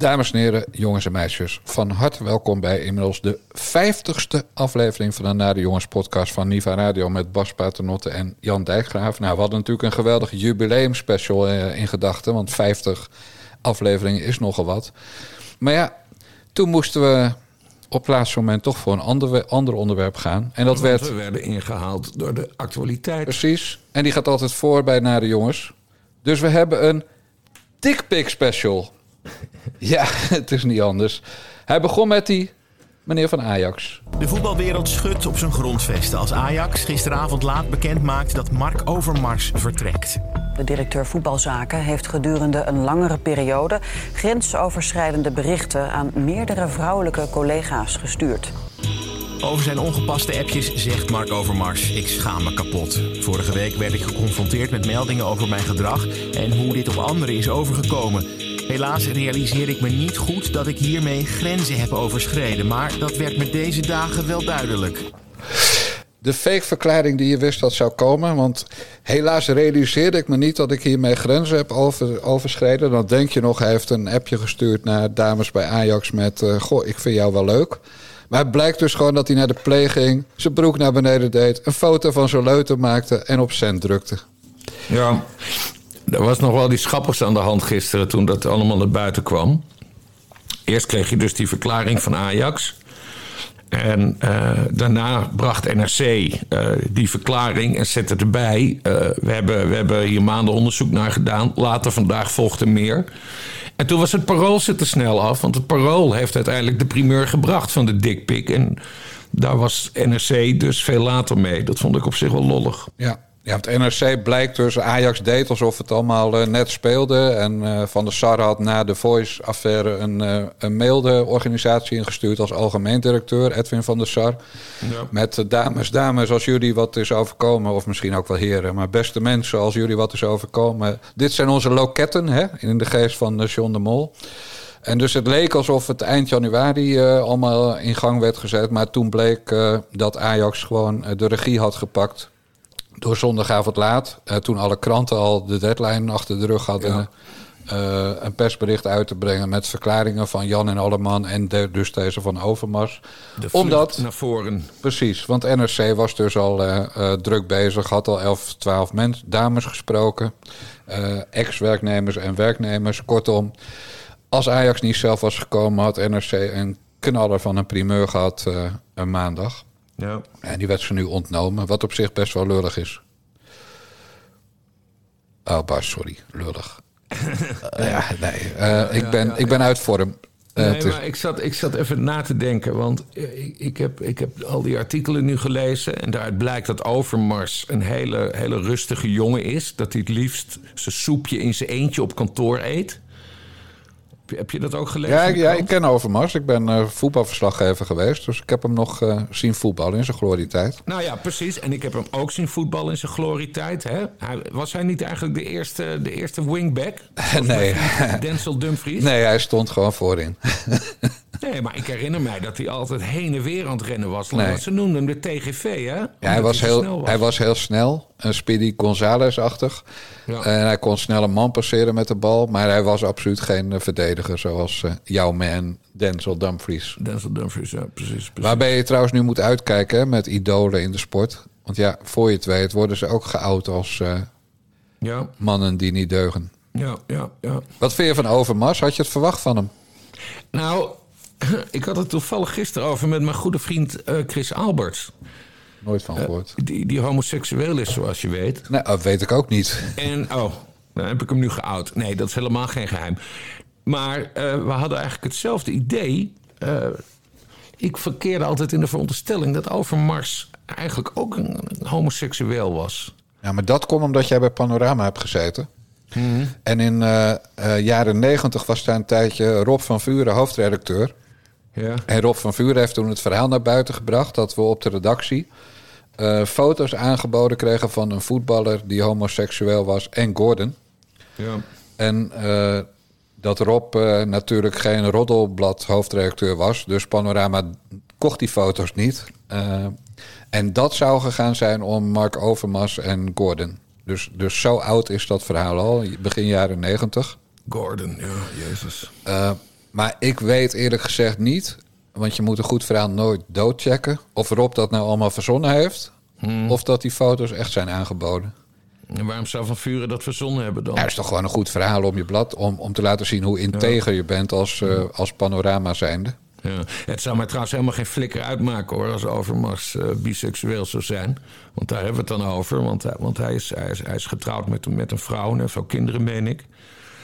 Dames en heren, jongens en meisjes, van harte welkom bij inmiddels de vijftigste aflevering van de Nare Jongens podcast van Niva Radio met Bas Paternotte en Jan Dijkgraaf. Nou, we hadden natuurlijk een geweldig jubileumspecial uh, in gedachten, want 50 afleveringen is nogal wat. Maar ja, toen moesten we op het laatste moment toch voor een ander, ander onderwerp gaan. En dat werd... We werden ingehaald door de actualiteit. Precies. En die gaat altijd voor bij Nare Jongens. Dus we hebben een dickpic special. Ja, het is niet anders. Hij begon met die meneer van Ajax. De voetbalwereld schudt op zijn grondvesten als Ajax gisteravond laat bekend maakt dat Mark Overmars vertrekt. De directeur voetbalzaken heeft gedurende een langere periode grensoverschrijdende berichten aan meerdere vrouwelijke collega's gestuurd. Over zijn ongepaste appjes zegt Mark Overmars: Ik schaam me kapot. Vorige week werd ik geconfronteerd met meldingen over mijn gedrag en hoe dit op anderen is overgekomen. Helaas realiseer ik me niet goed dat ik hiermee grenzen heb overschreden, maar dat werd me deze dagen wel duidelijk. De fake verklaring die je wist dat zou komen, want helaas realiseerde ik me niet dat ik hiermee grenzen heb over, overschreden. Dan denk je nog, hij heeft een appje gestuurd naar dames bij Ajax met: uh, Goh, ik vind jou wel leuk. Maar het blijkt dus gewoon dat hij naar de play ging, zijn broek naar beneden deed, een foto van zijn leuter maakte en op cent drukte. Ja, er was nog wel die schappers aan de hand gisteren toen dat allemaal naar buiten kwam. Eerst kreeg je dus die verklaring van Ajax. En uh, daarna bracht NRC uh, die verklaring en zette erbij. Uh, we, hebben, we hebben hier maanden onderzoek naar gedaan. Later vandaag volgde meer. En toen was het parool zit te snel af. Want het parool heeft uiteindelijk de primeur gebracht van de dikpik. En daar was NRC dus veel later mee. Dat vond ik op zich wel lollig. Ja. Ja, het NRC blijkt dus, Ajax deed alsof het allemaal uh, net speelde. En uh, Van der Sar had na de Voice-affaire een, uh, een mail de organisatie ingestuurd als algemeen directeur, Edwin van der Sar. Ja. Met dames, dames, als jullie wat is overkomen, of misschien ook wel heren, maar beste mensen, als jullie wat is overkomen. Dit zijn onze loketten, hè, in de geest van John de Mol. En dus het leek alsof het eind januari uh, allemaal in gang werd gezet. Maar toen bleek uh, dat Ajax gewoon uh, de regie had gepakt door zondagavond laat, uh, toen alle kranten al de deadline achter de rug hadden, ja. uh, een persbericht uit te brengen met verklaringen van Jan en Alleman en de, dus deze van Overmars. De Omdat, naar voren. Precies, want NRC was dus al uh, druk bezig, had al 11, 12 mensen, dames gesproken, ex-werknemers en werknemers. Kortom, als Ajax niet zelf was gekomen, had NRC een knaller van een primeur gehad een maandag. Ja. En die werd ze nu ontnomen, wat op zich best wel lullig is. Oh, Bas, sorry, lullig. uh, ja, nee, uh, ik, ben, ik ben uit vorm. Uh, nee, maar ik zat, ik zat even na te denken, want ik, ik, heb, ik heb al die artikelen nu gelezen... en daaruit blijkt dat Overmars een hele, hele rustige jongen is. Dat hij het liefst zijn soepje in zijn eentje op kantoor eet. Heb je dat ook gelezen? Ja, ja ik ken Overmars. Ik ben uh, voetbalverslaggever geweest. Dus ik heb hem nog uh, zien voetballen in zijn glorietijd. Nou ja, precies. En ik heb hem ook zien voetballen in zijn glorietijd. Hè? Hij, was hij niet eigenlijk de eerste, de eerste wingback? nee. Denzel Dumfries? Nee, hij stond gewoon voorin. nee, maar ik herinner mij dat hij altijd heen en weer aan het rennen was. Nee. Ze noemden hem de TGV, hè? Ja, hij was, heel, was. hij was heel snel. Een Speedy Gonzales-achtig. Ja. En hij kon snel een man passeren met de bal. Maar hij was absoluut geen uh, verdediger zoals uh, jouw man Denzel Dumfries. Denzel Dumfries, ja, precies, precies. Waarbij je trouwens nu moet uitkijken hè, met idolen in de sport. Want ja, voor je het weet worden ze ook geout als uh, ja. mannen die niet deugen. Ja, ja, ja. Wat vind je van Overmars? Had je het verwacht van hem? Nou, ik had het toevallig gisteren over met mijn goede vriend Chris Alberts. Nooit van gehoord. Uh, die, die homoseksueel is, zoals je weet. Nee, dat weet ik ook niet. En, oh, dan heb ik hem nu geout. Nee, dat is helemaal geen geheim. Maar uh, we hadden eigenlijk hetzelfde idee. Uh, ik verkeerde altijd in de veronderstelling dat Overmars eigenlijk ook een, een homoseksueel was. Ja, maar dat komt omdat jij bij Panorama hebt gezeten. Mm -hmm. En in jaren negentig was daar een tijdje Rob van Vuren hoofdredacteur. Ja. En Rob van Vuren heeft toen het verhaal naar buiten gebracht dat we op de redactie uh, foto's aangeboden kregen van een voetballer die homoseksueel was en Gordon. Ja. En uh, dat Rob uh, natuurlijk geen roddelblad hoofdredacteur was, dus Panorama kocht die foto's niet. en dat zou gegaan zijn om Mark Overmars en Gordon. Dus, dus zo oud is dat verhaal al, begin jaren negentig. Gordon, ja, jezus. Maar ik weet eerlijk gezegd niet, want je moet een goed verhaal nooit doodchecken. Of Rob dat nou allemaal verzonnen heeft, of dat die foto's echt zijn aangeboden. En waarom zou Van Vuren dat verzonnen hebben dan? Ja, het is toch gewoon een goed verhaal om je blad, om, om te laten zien hoe integer je bent als, eh, als panorama zijnde. Ja. Het zou mij trouwens helemaal geen flikker uitmaken hoor, als Overmars eh, biseksueel zou zijn. Want daar hebben we het dan over. Want, hij- want hij, is, hij, is, hij is getrouwd met, een- met een vrouw en heeft ook kinderen, meen ik.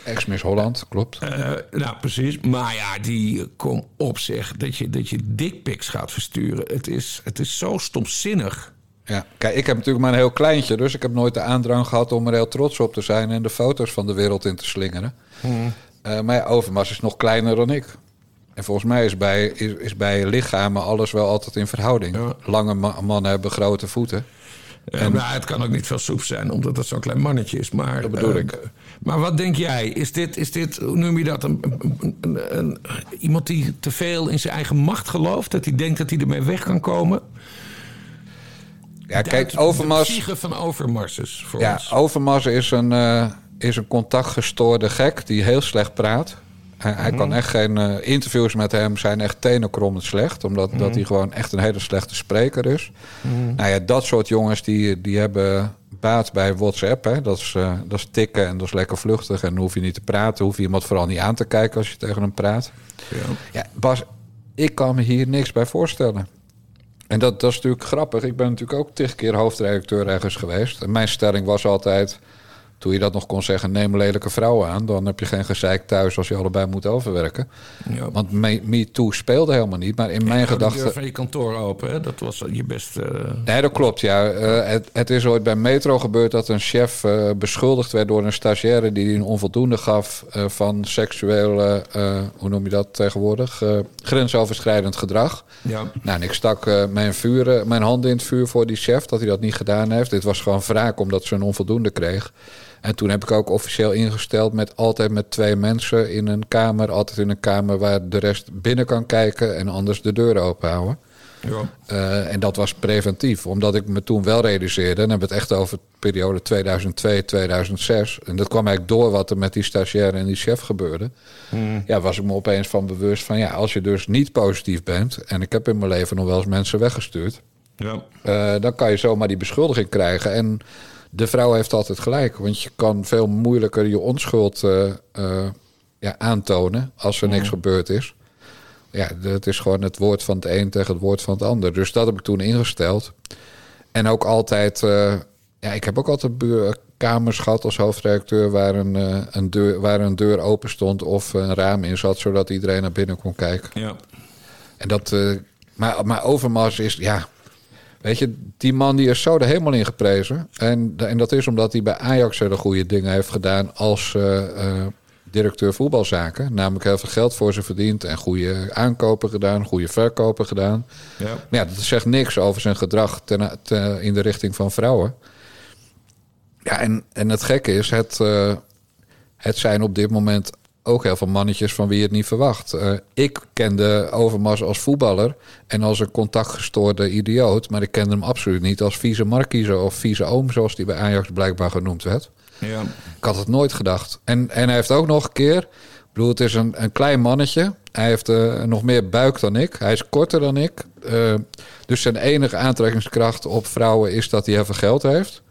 Ex-Miss Holland, klopt. Eh, nou, precies. Maar ja, die kom op zeg. Dat je, dat je dickpics gaat versturen. Het is, het is zo stomzinnig. Ja. Kijk, ik heb natuurlijk maar een heel kleintje, dus ik heb nooit de aandrang gehad om er heel trots op te zijn en de foto's van de wereld in te slingeren. Eh, maar ja, Overmars is nog kleiner dan ik. En volgens mij is bij, is, is bij lichamen alles wel altijd in verhouding. Ja. Lange ma- mannen hebben grote voeten. En, maar het kan ook niet veel soep zijn, omdat het zo'n klein mannetje is. Maar, Dat bedoel eh, ik. Maar wat denk jij? Is dit, is dit hoe noem je dat, een, een- iemand die te veel in zijn eigen macht gelooft? Dat hij denkt dat hij ermee weg kan komen? Ja, kijk, De Overmars, psyche van Overmars is voor ja, ons. Overmars is een, eh, is een contactgestoorde gek die heel slecht praat. Hij, hij kan echt geen eh, interviews met hem zijn echt tenenkrommend slecht, omdat dat hij gewoon echt een hele slechte spreker is. Nou ja, dat soort jongens die, die hebben baat bij WhatsApp. Hè. Dat, is, eh, dat is tikken en dat is lekker vluchtig. En dan hoef je niet te praten, hoef je iemand vooral niet aan te kijken als je tegen hem praat. Ja. Ja, Bas, ik kan me hier niks bij voorstellen. En dat, dat is natuurlijk grappig. Ik ben natuurlijk ook tig keer hoofdredacteur ergens geweest. En mijn stelling was altijd... toen je dat nog kon zeggen, neem lelijke vrouwen aan... dan heb je geen gezeik thuis als je allebei moet overwerken. Ja. Want Me- MeToo speelde helemaal niet. Maar in mijn gedachten... van je kantoor open, hè? dat was je beste. eh, Nee, dat klopt, ja. Eh, het, het is ooit bij Metro gebeurd dat een chef eh, beschuldigd werd door een stagiaire... die een onvoldoende gaf van seksueel, hoe noem je dat tegenwoordig? Grensoverschrijdend gedrag. ja. Nou, en ik stak mijn, vuur, mijn handen in het vuur voor die chef dat hij dat niet gedaan heeft. Dit was gewoon wraak omdat ze een onvoldoende kreeg. En toen heb ik ook officieel ingesteld met altijd met twee mensen in een kamer. Altijd in een kamer waar de rest binnen kan kijken en anders de deur open houden. Ja. Eh, en dat was preventief, omdat ik me toen wel realiseerde... en dan hebben we het echt over de periode 2002-2006... en dat kwam eigenlijk door wat er met die stagiaire en die chef gebeurde... ja, was ik me opeens van bewust van... ja, als je dus niet positief bent... en ik heb in mijn leven nog wel eens mensen weggestuurd... Ja. eh, dan kan je zomaar die beschuldiging krijgen. En de vrouw heeft altijd gelijk, want je kan veel moeilijker je onschuld eh, eh, ja, aantonen... als er niks gebeurd is ja, het is gewoon het woord van het een tegen het woord van het ander. Dus dat heb ik toen ingesteld. En ook altijd, eh, ja, ik heb ook altijd buur- kamers gehad als hoofdredacteur waar een, een, deur, waar een deur open stond of een raam in zat, zodat iedereen naar binnen kon kijken. Ja. En dat, maar, maar Overmars is, ja, weet je, die man die is zo er helemaal in geprezen. En, en dat is omdat hij bij Ajax hele goede dingen heeft gedaan als eh, eh, directeur voetbalzaken. Namelijk heel veel geld voor ze verdiend en goede aankopen gedaan, goede verkopen gedaan. Ja. Maar ja, dat zegt niks over zijn gedrag ten, ten- in de richting van vrouwen. Ja, en, en het gekke is, het, eh, het zijn op dit moment ook heel veel mannetjes van wie je het niet verwacht. Eh, ik kende Overmars als voetballer en als een contactgestoorde idioot... maar ik kende hem absoluut niet als vieze markiezer of vieze oom... zoals die bij Ajax blijkbaar genoemd werd. Ja. Ik had het nooit gedacht. En, en hij heeft ook nog een keer... Ik bedoel, het is een, een klein mannetje. Hij heeft eh, nog meer buik dan ik. Hij is korter dan ik. Eh, dus zijn enige aantrekkingskracht op vrouwen is dat hij veel geld heeft.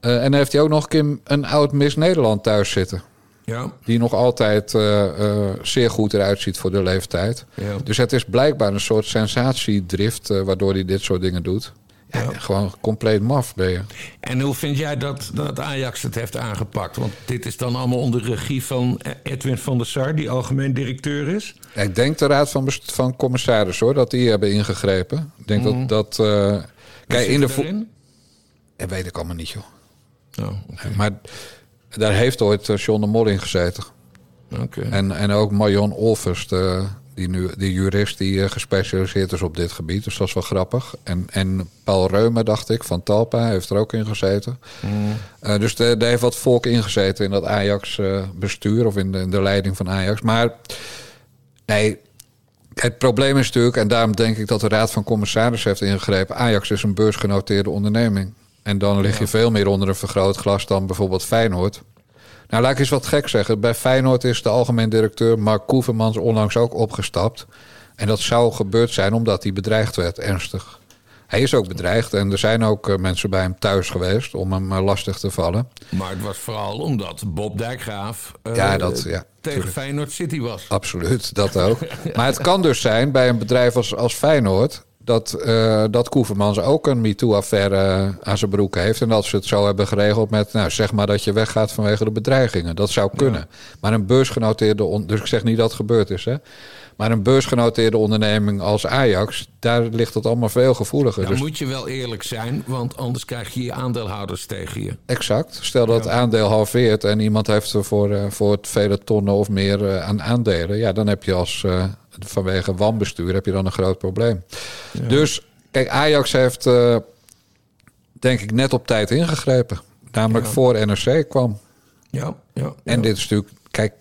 En heeft hij ook nog een keer een oud Miss Nederland thuis zitten. Ja. Die nog altijd eh, eh, zeer goed eruit ziet voor de leeftijd. Ja. Dus het is blijkbaar een soort sensatiedrift... eh, waardoor hij dit soort dingen doet. Ja, Gewoon compleet maf ben je. En hoe vind jij dat, dat Ajax het heeft aangepakt? Want dit is dan allemaal onder regie van Edwin van der Sar, die algemeen directeur is. Ik denk de raad van, van commissaris hoor, dat die hebben ingegrepen. Ik denk dat dat. eh, kijk, in de Dat weet ik allemaal niet, joh. Oh. Maar daar heeft ooit eh, John de Mol in gezeten. En, en ook Marion Olvers, de, die, nu, die jurist die eh, gespecialiseerd is op dit gebied. Dus dat is wel grappig. En, en Paul Reumer, dacht ik, van Talpa, heeft er ook in gezeten. Eh, dus daar heeft wat volk ingezeten in dat Ajax-bestuur of in de, in de leiding van Ajax. Maar nee, het probleem is natuurlijk, en daarom denk ik dat de Raad van Commissarissen heeft ingegrepen. Ajax is een beursgenoteerde onderneming. En dan lig je veel meer onder een vergrootglas dan bijvoorbeeld Feyenoord. Nou, laat ik eens wat gek zeggen. Bij Feyenoord is de algemeen directeur Mark Koevermans onlangs ook opgestapt. En dat zou gebeurd zijn omdat hij bedreigd werd, ernstig. Hij is ook bedreigd en er zijn ook eh, mensen bij hem thuis geweest om hem eh, lastig te vallen. Maar het was vooral omdat Bob Dijkgraaf eh, Ja, dat- ja, tegen tuurlijk. Feyenoord City was. Absoluut, dat ook. Maar het kan dus zijn bij een bedrijf als, als Feyenoord... dat, eh dat Koevermans ook een MeToo-affaire aan zijn broek heeft... en dat ze het zo hebben geregeld met... nou, zeg maar dat je weggaat vanwege de bedreigingen. Dat zou kunnen. Maar een beursgenoteerde... on- dus ik zeg niet dat het gebeurd is, hè. Maar een beursgenoteerde onderneming als Ajax... daar ligt het allemaal veel gevoeliger. Dan Dus moet je wel eerlijk zijn, want anders krijg je je aandeelhouders tegen je. Exact. Stel dat het aandeel halveert en iemand heeft er voor, eh, voor het vele tonnen of meer eh, aan aandelen. Ja, dan heb je als vanwege wanbestuur heb je dan een groot probleem. Dus kijk, Ajax heeft eh, denk ik net op tijd ingegrepen. Namelijk voor NRC kwam. Ja, ja. En dit is natuurlijk, kijk,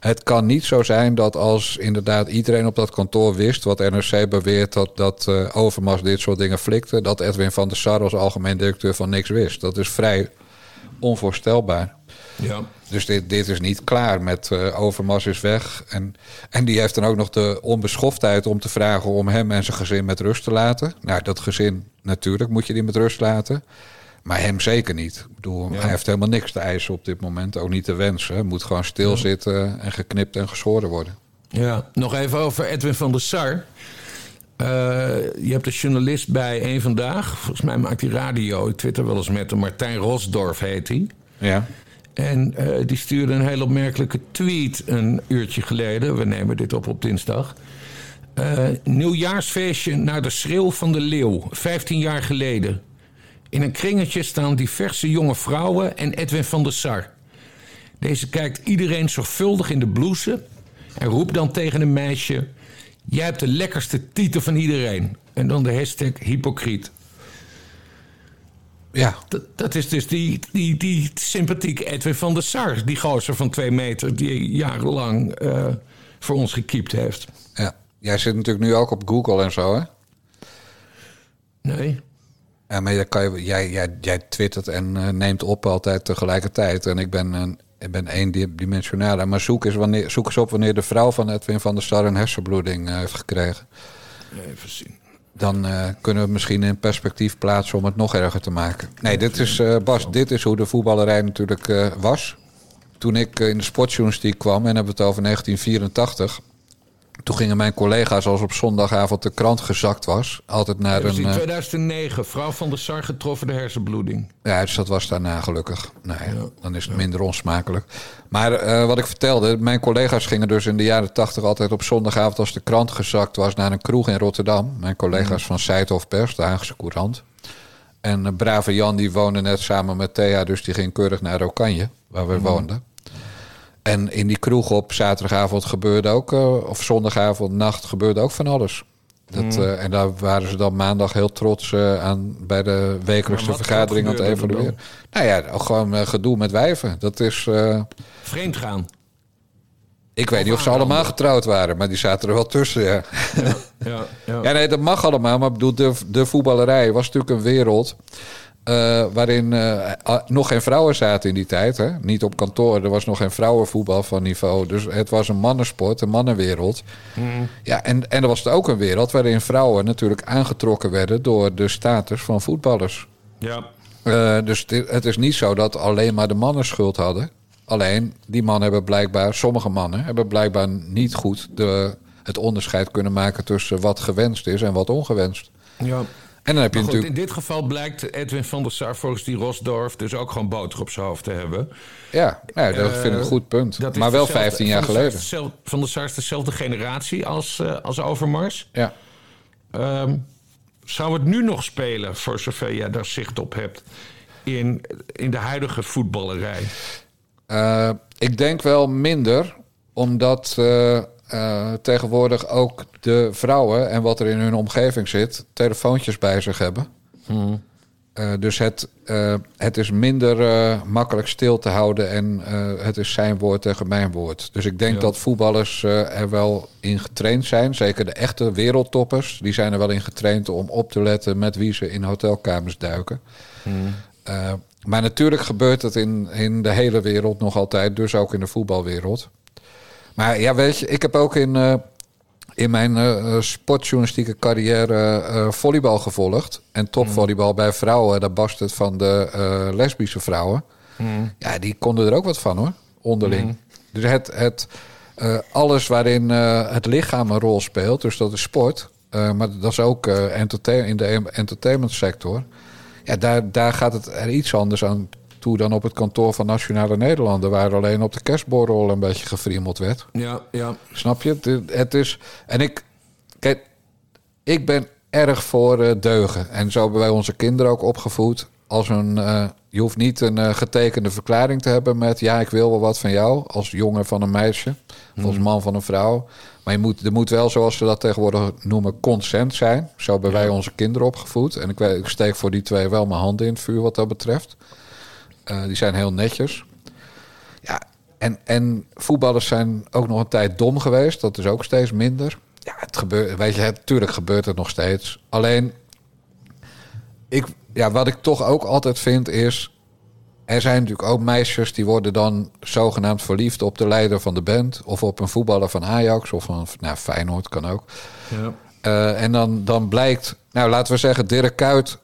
het kan niet zo zijn dat als inderdaad iedereen op dat kantoor wist wat NRC beweert dat, dat eh, Overmars dit soort dingen flikte, dat Edwin van der Sar als algemeen directeur van niks wist. Dat is vrij onvoorstelbaar. ja. Dus dit, dit is niet klaar met eh, Overmars is weg. En, en die heeft dan ook nog de onbeschoftheid om te vragen om hem en zijn gezin met rust te laten. Nou, dat gezin natuurlijk moet je die met rust laten. Maar hem zeker niet. Ik bedoel, hij heeft helemaal niks te eisen op dit moment. Ook niet te wensen. Hij moet gewoon stilzitten en geknipt en geschoren worden. Ja, nog even over Edwin van der Sar. Eh, je hebt een journalist bij Eén Vandaag. Volgens mij maakt hij radio. Ik twitter wel eens met hem. Martijn Rosdorf heet hij. Ja. En eh, die stuurde een heel opmerkelijke tweet een uurtje geleden. We nemen dit op op dinsdag. Eh, nieuwjaarsfeestje naar de schreeuw van de leeuw. 15 jaar geleden. In een kringetje staan diverse jonge vrouwen en Edwin van der Sar. Deze kijkt iedereen zorgvuldig in de blouse en roept dan tegen een meisje: Jij hebt de lekkerste titel van iedereen. En dan de hashtag hypocriet. Ja, Dat, dat is dus die, die, die sympathieke Edwin van der Sar. Die gozer van twee meter die jarenlang eh, voor ons gekiept heeft. ja. Jij zit natuurlijk nu ook op Google en zo, hè? Nee. Ja, maar jij, kan je, jij, jij, jij twittert en eh, neemt op altijd tegelijkertijd. En ik ben, een, ik ben eendimensionaal. Maar zoek eens, wanneer, zoek eens op wanneer de vrouw van Edwin van der Sar een hersenbloeding eh, heeft gekregen. Even zien. Dan eh, kunnen we het misschien in perspectief plaatsen om het nog erger te maken. Nee, dit is, eh, Bas, dit is hoe de voetballerij natuurlijk eh, was. Toen ik in de sportjournalistiek kwam, en hebben we het over 1984... Toen gingen mijn collega's, als op zondagavond de krant gezakt was... altijd naar is een... in eh, 2009. Vrouw van der Sar getroffen de hersenbloeding. Ja, dus dat was daarna gelukkig. Nee, dan is het minder onsmakelijk. Maar eh, wat ik vertelde, mijn collega's gingen dus in de jaren tachtig altijd op zondagavond als de krant gezakt was naar een kroeg in Rotterdam. Mijn collega's van Seidhof Pers, de Haagse Courant. En eh, brave Jan die woonde net samen met Thea, dus die ging keurig naar Rokanje, waar we woonden. En in die kroeg op zaterdagavond gebeurde ook, eh, of zondagavond, nacht gebeurde ook van alles. Dat, eh, en daar waren ze dan maandag heel trots eh, aan bij de wekelijkse vergadering aan het er evalueren. Nou ja, gewoon gedoe met wijven. Dat is. eh, Vreemd gaan. ik weet niet of ze allemaal getrouwd waren, maar die zaten er wel tussen. Ja, Ja, ja. ja nee, dat mag allemaal. Maar ik bedoel, de, de voetballerij was natuurlijk een wereld. Eh, waarin eh, nog geen vrouwen zaten in die tijd. Hè? Niet op kantoor. Er was nog geen vrouwenvoetbal van niveau. Dus het was een mannensport, een mannenwereld. Ja, en, en er was het ook een wereld waarin vrouwen natuurlijk aangetrokken werden door de status van voetballers. ja. Eh, dus dit- het is niet zo dat alleen maar de mannen schuld hadden. Alleen, die mannen hebben blijkbaar, sommige mannen hebben blijkbaar niet goed de, het onderscheid kunnen maken tussen wat gewenst is en wat ongewenst. ja. En dan heb je goed, natuurlijk. in dit geval blijkt Edwin van der Sar volgens die Rosdorf dus ook gewoon boter op zijn hoofd te hebben. Ja, nou, dat vind ik een goed punt. Maar wel dezelfde- 15 jaar Van geleden. Van der Sar is dezelfde generatie als, eh, als Overmars. Ja. Ehm, zou het nu nog spelen, voor zover jij daar zicht op hebt, in, in de huidige voetballerij? Eh, ik denk wel minder, omdat eh, tegenwoordig ook de vrouwen en wat er in hun omgeving zit, telefoontjes bij zich hebben. Eh, dus het, eh, het is minder makkelijk stil te houden en het is zijn woord tegen mijn woord. Dus ik denk Ja. dat voetballers er wel in getraind zijn. Zeker de echte wereldtoppers. Die zijn er wel in getraind om op te letten met wie ze in hotelkamers duiken. Eh, maar natuurlijk gebeurt het in, in de hele wereld nog altijd, dus ook in de voetbalwereld. Maar ja, weet je, ik heb ook in, eh, in mijn eh, sportjournalistieke carrière volleybal gevolgd. En topvolleybal bij vrouwen, daar barst het van de lesbische vrouwen. Mm. Ja, die konden er ook wat van hoor, onderling. Mm. Dus het, het, alles waarin het lichaam een rol speelt, dus dat is sport. maar dat is ook entertain, in de entertainment sector ja, daar, daar gaat het er iets anders aan toe dan op het kantoor van Nationale Nederlanden, waar alleen op de kerstborrel een beetje gefriemeld werd. Ja, ja. Snap je? Het, het is. En ik. Kijk, ik ben erg voor uh, deugen. En zo hebben wij onze kinderen ook opgevoed. Als een, uh, je hoeft niet een uh, getekende verklaring te hebben met ja, ik wil wel wat van jou. Als jongen van een meisje. Of als hmm. man van een vrouw. Maar je moet, er moet wel, zoals ze dat tegenwoordig noemen, consent zijn. Zo hebben wij onze kinderen opgevoed. En ik, ik steek voor die twee wel mijn handen in het vuur wat dat betreft. Uh, die zijn heel netjes. Ja, en, en voetballers zijn ook nog een tijd dom geweest. Dat is ook steeds minder. Ja, het gebeurt, weet je, natuurlijk gebeurt het nog steeds. Alleen, ik, ja, wat ik toch ook altijd vind is er zijn natuurlijk ook meisjes die worden dan zogenaamd verliefd op de leider van de band. Of op een voetballer van Ajax of van nou, Feyenoord kan ook. Ja. Uh, en dan, dan blijkt, nou laten we zeggen, Dirk Kuyt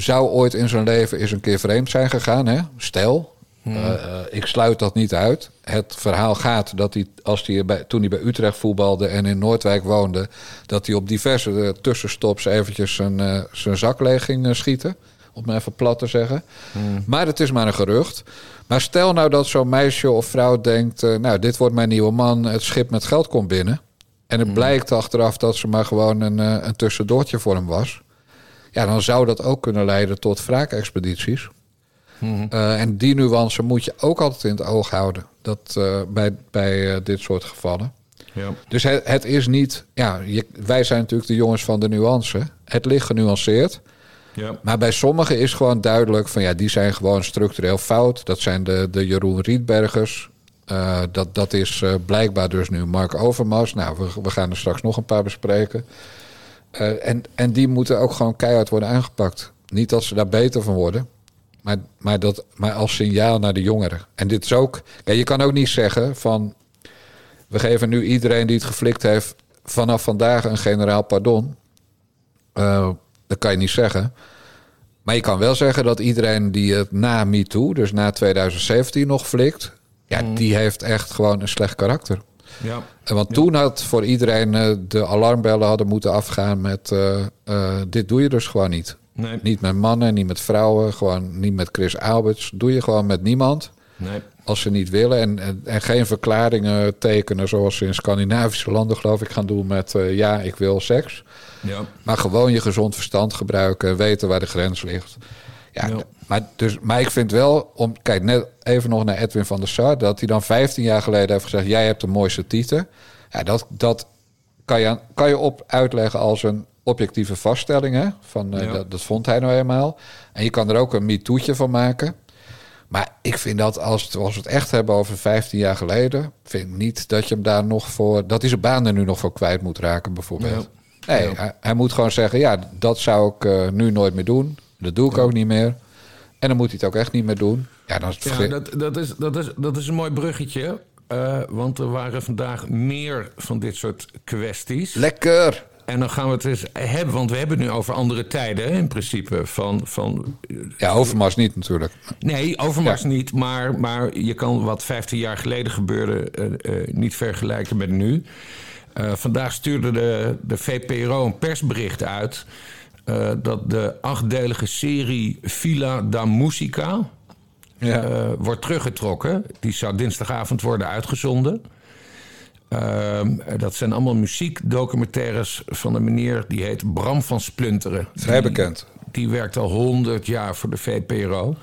zou ooit in zijn leven eens een keer vreemd zijn gegaan. Hè? Stel, hmm. uh, ik sluit dat niet uit. Het verhaal gaat dat hij, als hij bij, toen hij bij Utrecht voetbalde en in Noordwijk woonde, dat hij op diverse tussenstops eventjes zijn, zijn zak leeg ging schieten om maar even plat te zeggen. Hmm. Maar het is maar een gerucht. Maar stel nou dat zo'n meisje of vrouw denkt... Uh, nou, dit wordt mijn nieuwe man, het schip met geld komt binnen... en het hmm. blijkt achteraf dat ze maar gewoon een, een tussendoortje voor hem was... ja, dan zou dat ook kunnen leiden tot wraakexpedities. Hmm. Uh, en die nuance moet je ook altijd in het oog houden... Dat, bij, bij dit soort gevallen. Ja. Dus het, het, is niet... Ja, je, wij zijn natuurlijk de jongens van de nuance. Het ligt genuanceerd... Ja. Maar bij sommigen is gewoon duidelijk van ja, die zijn gewoon structureel fout. Dat zijn de, de Jeroen Rietbergers. Uh, dat, dat is uh, blijkbaar dus nu Mark Overmars. Nou, we, we gaan er straks nog een paar bespreken. Uh, en, en die moeten ook gewoon keihard worden aangepakt. Niet dat ze daar beter van worden. Maar, maar, dat, maar als signaal naar de jongeren. En dit is ook. Je kan ook niet zeggen van. We geven nu iedereen die het geflikt heeft. vanaf vandaag een generaal pardon. Dat kan je niet zeggen. Maar je kan wel zeggen dat iedereen die het na MeToo, dus na 2017 nog flikt, ja, mm. die heeft echt gewoon een slecht karakter. Ja. En want toen had voor iedereen uh, de alarmbellen hadden moeten afgaan met uh, uh, dit doe je dus gewoon niet. Nee. Niet met mannen, niet met vrouwen, gewoon niet met Chris Alberts. Doe je gewoon met niemand. Nee. Als ze niet willen. En, en, en, geen verklaringen tekenen zoals ze in Scandinavische landen geloof ik gaan doen met ja, ik wil seks. Ja. Maar gewoon je gezond verstand gebruiken, weten waar de grens ligt. Ja, Maar, dus, maar ik vind wel, om, kijk net even nog naar Edwin van der Sar, dat hij dan 15 jaar geleden heeft gezegd: Jij hebt de mooiste titel. Ja, dat, dat kan, je, kan je op uitleggen als een objectieve vaststelling. Hè? Van, uh, dat, dat, vond hij nou eenmaal. En je kan er ook een MeToo'tje van maken. Maar ik vind dat als, als we het echt hebben over 15 jaar geleden, vind ik niet dat je hem daar nog voor. dat hij zijn baan er nu nog voor kwijt moet raken, bijvoorbeeld. Nee, hij, moet gewoon zeggen: ja, dat zou ik uh, nu nooit meer doen. Dat doe ik ook niet meer. En dan moet hij het ook echt niet meer doen. Ja, dan is het ja, dat, dat, is, dat, is, dat is een mooi bruggetje. Uh, want er waren vandaag meer van dit soort kwesties. Lekker! En dan gaan we het eens hebben, want we hebben het nu over andere tijden in principe. Van, van, ja, Overmars niet natuurlijk. Nee, Overmars niet, maar, maar je kan wat 15 jaar geleden gebeurde uh, uh, niet vergelijken met nu. Vandaag stuurde de, de VPRO een persbericht uit... Uh, dat de achtdelige serie Villa da Musica ja. uh, wordt teruggetrokken. Die zou dinsdagavond worden uitgezonden. dat zijn allemaal muziekdocumentaires van een meneer die heet Bram van Splunteren. Vrij bekend. Die werkt al honderd jaar voor de VPRO.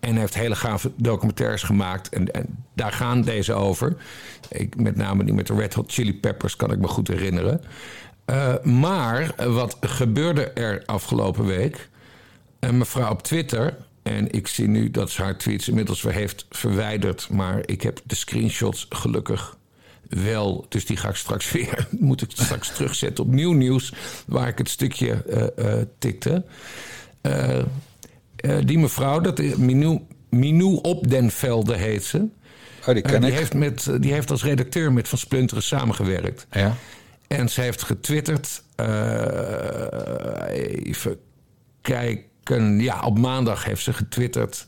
En heeft hele gave documentaires gemaakt. En, en daar gaan deze over. Ik, met name die met de Red Hot Chili Peppers kan ik me goed herinneren. Uh, maar wat gebeurde er afgelopen week? Een mevrouw op Twitter. En ik zie nu dat ze haar tweets inmiddels weer heeft verwijderd. Maar ik heb de screenshots gelukkig wel. Dus die ga ik straks weer. Moet ik straks terugzetten op nieuw nieuws. Waar ik het stukje uh, uh, tikte. eh, die mevrouw, dat is Minou, Minou Opdenvelde heet ze. Oh, die Eh, die, ik. heeft met, die heeft als redacteur met Van Splunteren samengewerkt. Ja. En ze heeft getwitterd. eh, even kijken. Ja, op maandag heeft ze getwitterd.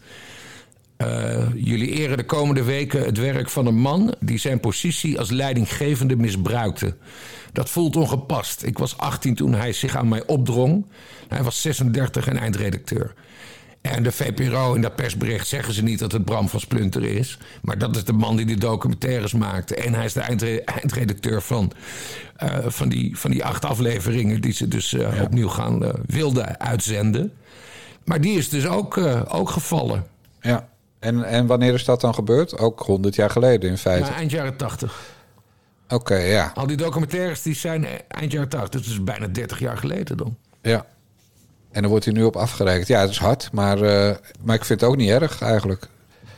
eh, jullie eren de komende weken het werk van een man die zijn positie als leidinggevende misbruikte. Dat voelt ongepast. Ik was 18 toen hij zich aan mij opdrong. Hij was 36 en eindredacteur. En de VPRO in dat persbericht zeggen ze niet dat het Bram van Splunter is. Maar dat is de man die de documentaires maakte. En hij is de eindre- eindredacteur van, eh, van, die, van die acht afleveringen die ze dus eh, opnieuw gaan eh, wilden uitzenden. Maar die is dus ook, ook gevallen. ja. En, en wanneer is dat dan gebeurd? Ook 100 jaar geleden in feite. Eind jaren 80. Oké, ja. Al die documentaires die zijn eind jaren 80. Dus bijna 30 jaar geleden dan. ja. En dan wordt hij nu op afgerekend. Ja, het is hard, maar, eh, maar ik vind het ook niet erg eigenlijk.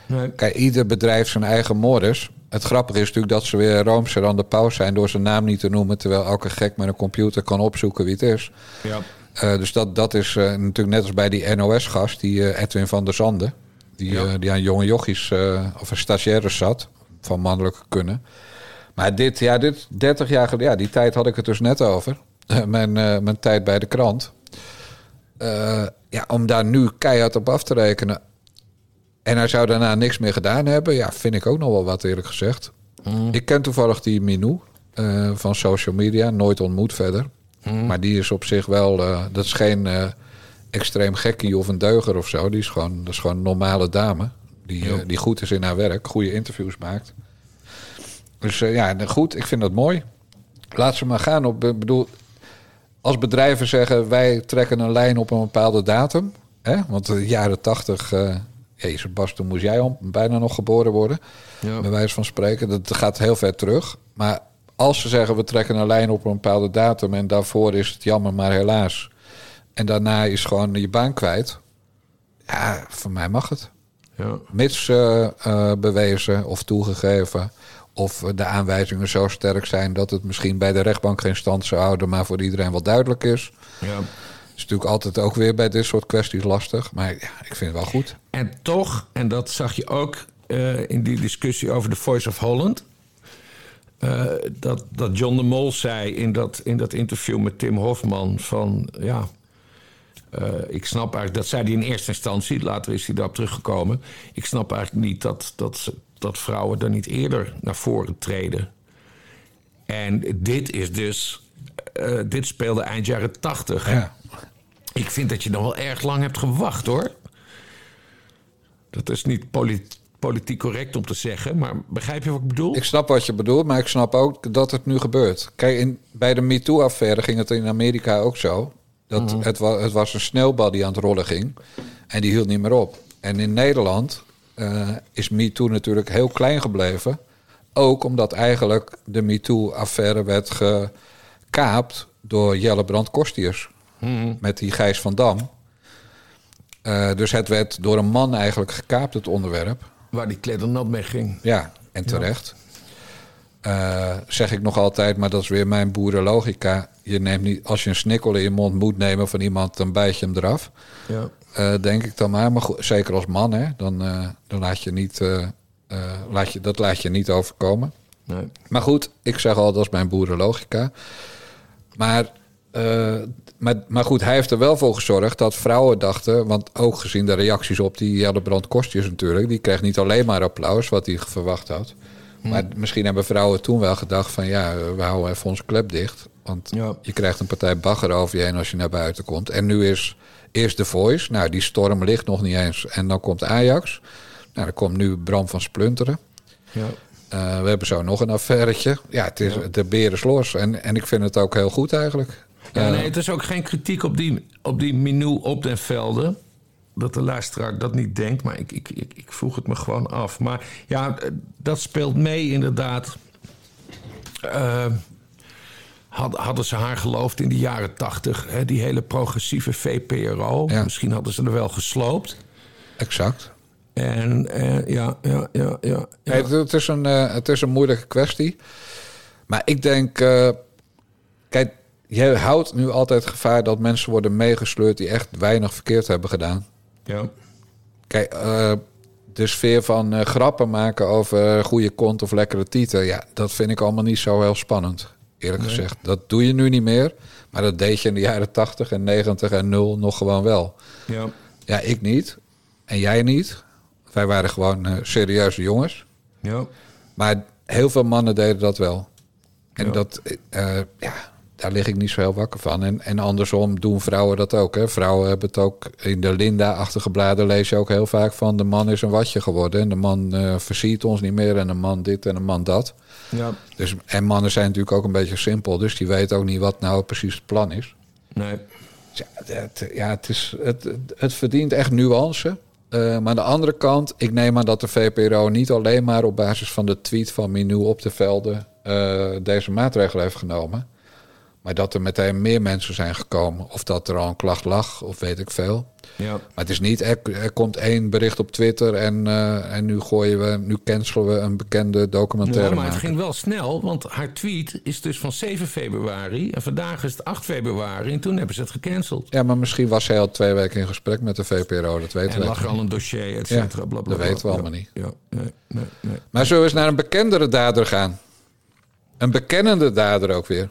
Nee. Kijk, ieder bedrijf zijn eigen modus. Het grappige is natuurlijk dat ze weer roomser dan de paus zijn... door zijn naam niet te noemen... terwijl elke gek met een computer kan opzoeken wie het is. Ja. Eh, dus dat, dat is eh, natuurlijk net als bij die NOS-gast, die Edwin van der Zanden... die, Ja. die aan jonge jochies of een stagiaires zat van mannelijke kunnen. Maar dit, ja, dit 30 jaar geleden, ja, die tijd had ik het dus net over. mijn, mijn tijd bij de krant. Eh, ja, om daar nu keihard op af te rekenen. En hij zou daarna niks meer gedaan hebben. Ja, vind ik ook nog wel wat eerlijk gezegd. Ik ken toevallig die Minou eh, van social media. Nooit ontmoet verder. Maar die is op zich wel... eh, dat is geen extreem gekkie of een deuger of zo. Die is gewoon, dat is gewoon een normale dame. Die, die goed is in haar werk. Goede interviews maakt. Dus ja, goed. Ik vind dat mooi. Laat ze maar gaan. Op, ik bedoel, als bedrijven zeggen wij trekken een lijn op een bepaalde datum. Hè? Want de jaren tachtig, jezus Bas, toen moest jij om, bijna nog geboren worden. Ja. Bij wijze van spreken. Dat gaat heel ver terug. Maar als ze zeggen we trekken een lijn op een bepaalde datum en daarvoor is het jammer, maar helaas. En daarna is gewoon je baan kwijt. Ja, voor mij mag het. Ja. Mits eh, bewezen of toegegeven. Of de aanwijzingen zo sterk zijn dat het misschien bij de rechtbank geen stand zou houden, maar voor iedereen wel duidelijk is. ja. is natuurlijk altijd ook weer bij dit soort kwesties lastig. Maar ja, ik vind het wel goed. En toch, en dat zag je ook eh, in die discussie over de Voice of Holland. eh, dat, dat John de Mol zei in dat, in dat interview met Tim Hofman van ja. eh, ik snap eigenlijk, dat zei hij in eerste instantie, later is hij daarop teruggekomen. Ik snap eigenlijk niet dat, dat, ze- dat vrouwen er niet eerder naar voren treden. En dit is dus, eh, dit speelde eind jaren tachtig. Ja. Ik vind dat je nog wel erg lang hebt gewacht hoor. Dat is niet poli- politiek correct om te zeggen, maar begrijp je wat ik bedoel? Ik snap wat je bedoelt, maar ik snap ook dat het nu gebeurt. Kijk, in, bij de MeToo-affaire ging het in Amerika ook zo. Dat het, wa- het was een sneeuwbal die aan het rollen ging. En die hield niet meer op. En in Nederland eh, is MeToo natuurlijk heel klein gebleven. Ook omdat eigenlijk de MeToo-affaire werd gekaapt door Jelle Brand Kostiers. Met die Gijs van Dam. Eh, dus het werd door een man eigenlijk gekaapt, het onderwerp. Waar die kledder nat mee ging. Ja, en terecht. Eh, zeg ik nog altijd, maar dat is weer mijn boerenlogica. Je neemt niet, als je een snikkel in je mond moet nemen van iemand, dan bijt je hem eraf. Ja. Eh, denk ik dan maar. Maar goed, zeker als man, hè, dan, eh, dan laat je niet, eh, laat je, dat laat je niet overkomen. Nee. Maar goed, ik zeg al, dat is mijn boerenlogica. Maar, maar, maar goed, hij heeft er wel voor gezorgd dat vrouwen dachten... want ook gezien de reacties op die Jelle Brand Kostjes natuurlijk... die kreeg niet alleen maar applaus, wat hij verwacht had. Maar misschien hebben vrouwen toen wel gedacht van... ja, we houden even onze klep dicht. Want Ja. je krijgt een partij bagger over je heen als je naar buiten komt. En nu is eerst de Voice. Nou, die storm ligt nog niet eens. En dan komt Ajax. Nou, dan komt nu Bram van Splunteren. Ja. Eh, we hebben zo nog een affairetje. Ja, het is, de beer is los. En, en ik vind het ook heel goed eigenlijk. Ja, Eh, nee, het is ook geen kritiek op die, op die Minou op den velden. Dat de luisteraar dat niet denkt, maar ik, ik, ik, ik vroeg het me gewoon af. Maar ja, eh, dat speelt mee inderdaad. Had, hadden ze haar geloofd in de jaren tachtig, die hele progressieve VPRO. Ja. Misschien hadden ze er wel gesloopt. Exact. En eh, ja, ja, ja, ja. Nee, het, is een, eh, het is een moeilijke kwestie. Maar ik denk... eh, kijk, je houdt nu altijd gevaar dat mensen worden meegesleurd... die echt weinig verkeerd hebben gedaan. Ja. Kijk, eh, de sfeer van grappen maken over goede kont of lekkere tieten... ja, dat vind ik allemaal niet zo heel spannend, eerlijk gezegd. Dat doe je nu niet meer, maar dat deed je in de jaren 80 en 90 en 0 nog gewoon wel. Ja. Ja, ik niet. En jij niet. Wij waren gewoon eh, serieuze jongens. Ja. Maar heel veel mannen deden dat wel. En Ja. dat, eh, ja, daar lig ik niet zo heel wakker van. En, en andersom doen vrouwen dat ook. Hè. Vrouwen hebben het ook in de Linda-achtige bladen lees je ook heel vaak van... de man is een watje geworden en de man eh versiert ons niet meer... en een man dit en een man dat. Ja. Dus, en mannen zijn natuurlijk ook een beetje simpel... dus die weten ook niet wat nou precies het plan is. Nee. Ja, het, ja, het, is, het, het verdient echt nuance. Eh, maar aan de andere kant, ik neem aan dat de VPRO niet alleen maar op basis van de tweet van Minou op de velden eh, deze maatregel heeft genomen. Maar dat er meteen meer mensen zijn gekomen. Of dat er al een klacht lag, of weet ik veel. Ja. Maar het is niet, er, er komt één bericht op Twitter en, eh, en nu gooien we, nu cancelen we een bekende documentaire. Ja, maar het ging wel snel, want haar tweet is dus van 7 februari. En vandaag is het 8 februari. En toen hebben ze het gecanceld. Ja, maar misschien was hij al twee weken in gesprek met de VPRO, dat weten En we lag er niet. al een dossier, et cetera. Ja, bla, bla, dat weten we Ja, allemaal niet. Ja, nee, nee, nee. Maar zullen we eens naar een bekendere dader gaan? Een bekennende dader ook weer.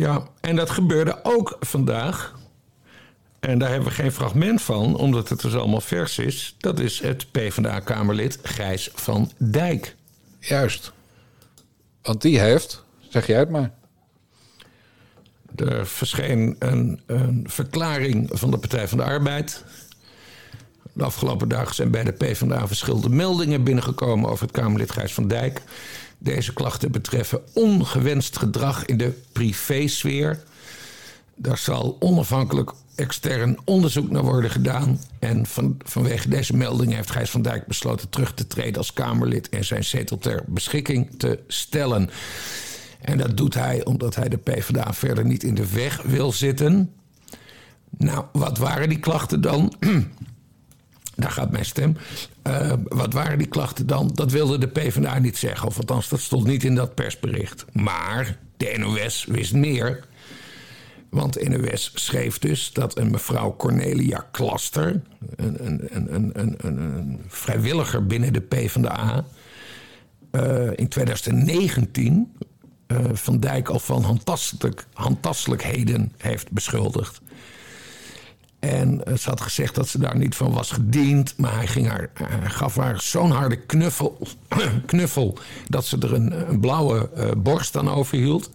Ja, en dat gebeurde ook vandaag. En daar hebben we geen fragment van, omdat het dus allemaal vers is. Dat is het PvdA-Kamerlid Gijs van Dijk. Juist. Want die heeft, zeg jij het maar. Er verscheen een, een verklaring van de Partij van de Arbeid. De afgelopen dagen zijn bij de PvdA verschillende meldingen binnengekomen over het Kamerlid Gijs van Dijk. Deze klachten betreffen ongewenst gedrag in de privésfeer. Daar zal onafhankelijk extern onderzoek naar worden gedaan. En van, vanwege deze melding heeft Gijs van Dijk besloten terug te treden als Kamerlid en zijn zetel ter beschikking te stellen. En dat doet hij omdat hij de PvdA verder niet in de weg wil zitten. Nou, wat waren die klachten dan? Daar gaat mijn stem. Eh, wat waren die klachten dan? Dat wilde de PvdA niet zeggen. Of althans, dat stond niet in dat persbericht. Maar de NOS wist meer. Want NOS schreef dus dat een mevrouw Cornelia Klaster... een, een, een, een, een vrijwilliger binnen de PvdA... eh in 2019 eh, Van Dijk al van handtastelijk, handtastelijkheden heeft beschuldigd. En eh, ze had gezegd dat ze daar niet van was gediend. Maar hij, ging haar, hij gaf haar zo'n harde knuffel, knuffel... dat ze er een, een blauwe eh, borst aan overhield.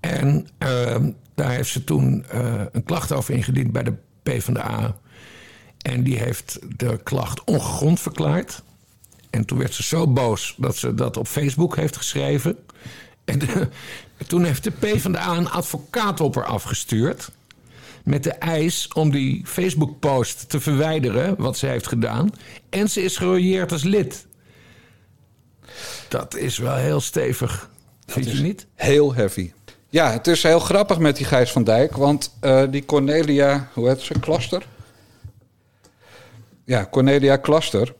En ehm, daar heeft ze toen eh, een klacht over ingediend bij de PvdA. En die heeft de klacht ongegrond verklaard. En toen werd ze zo boos dat ze dat op Facebook heeft geschreven. En toen heeft de PvdA een advocaat op haar afgestuurd. Met de eis om die Facebook-post te verwijderen, wat ze heeft gedaan. En ze is gerooieerd als lid. Dat is wel heel stevig. Vind je niet? Heel heavy. Ja, het is heel grappig met die Gijs van Dijk. Want eh, die Cornelia, hoe heet ze? Klaster? Ja, Cornelia Klaster.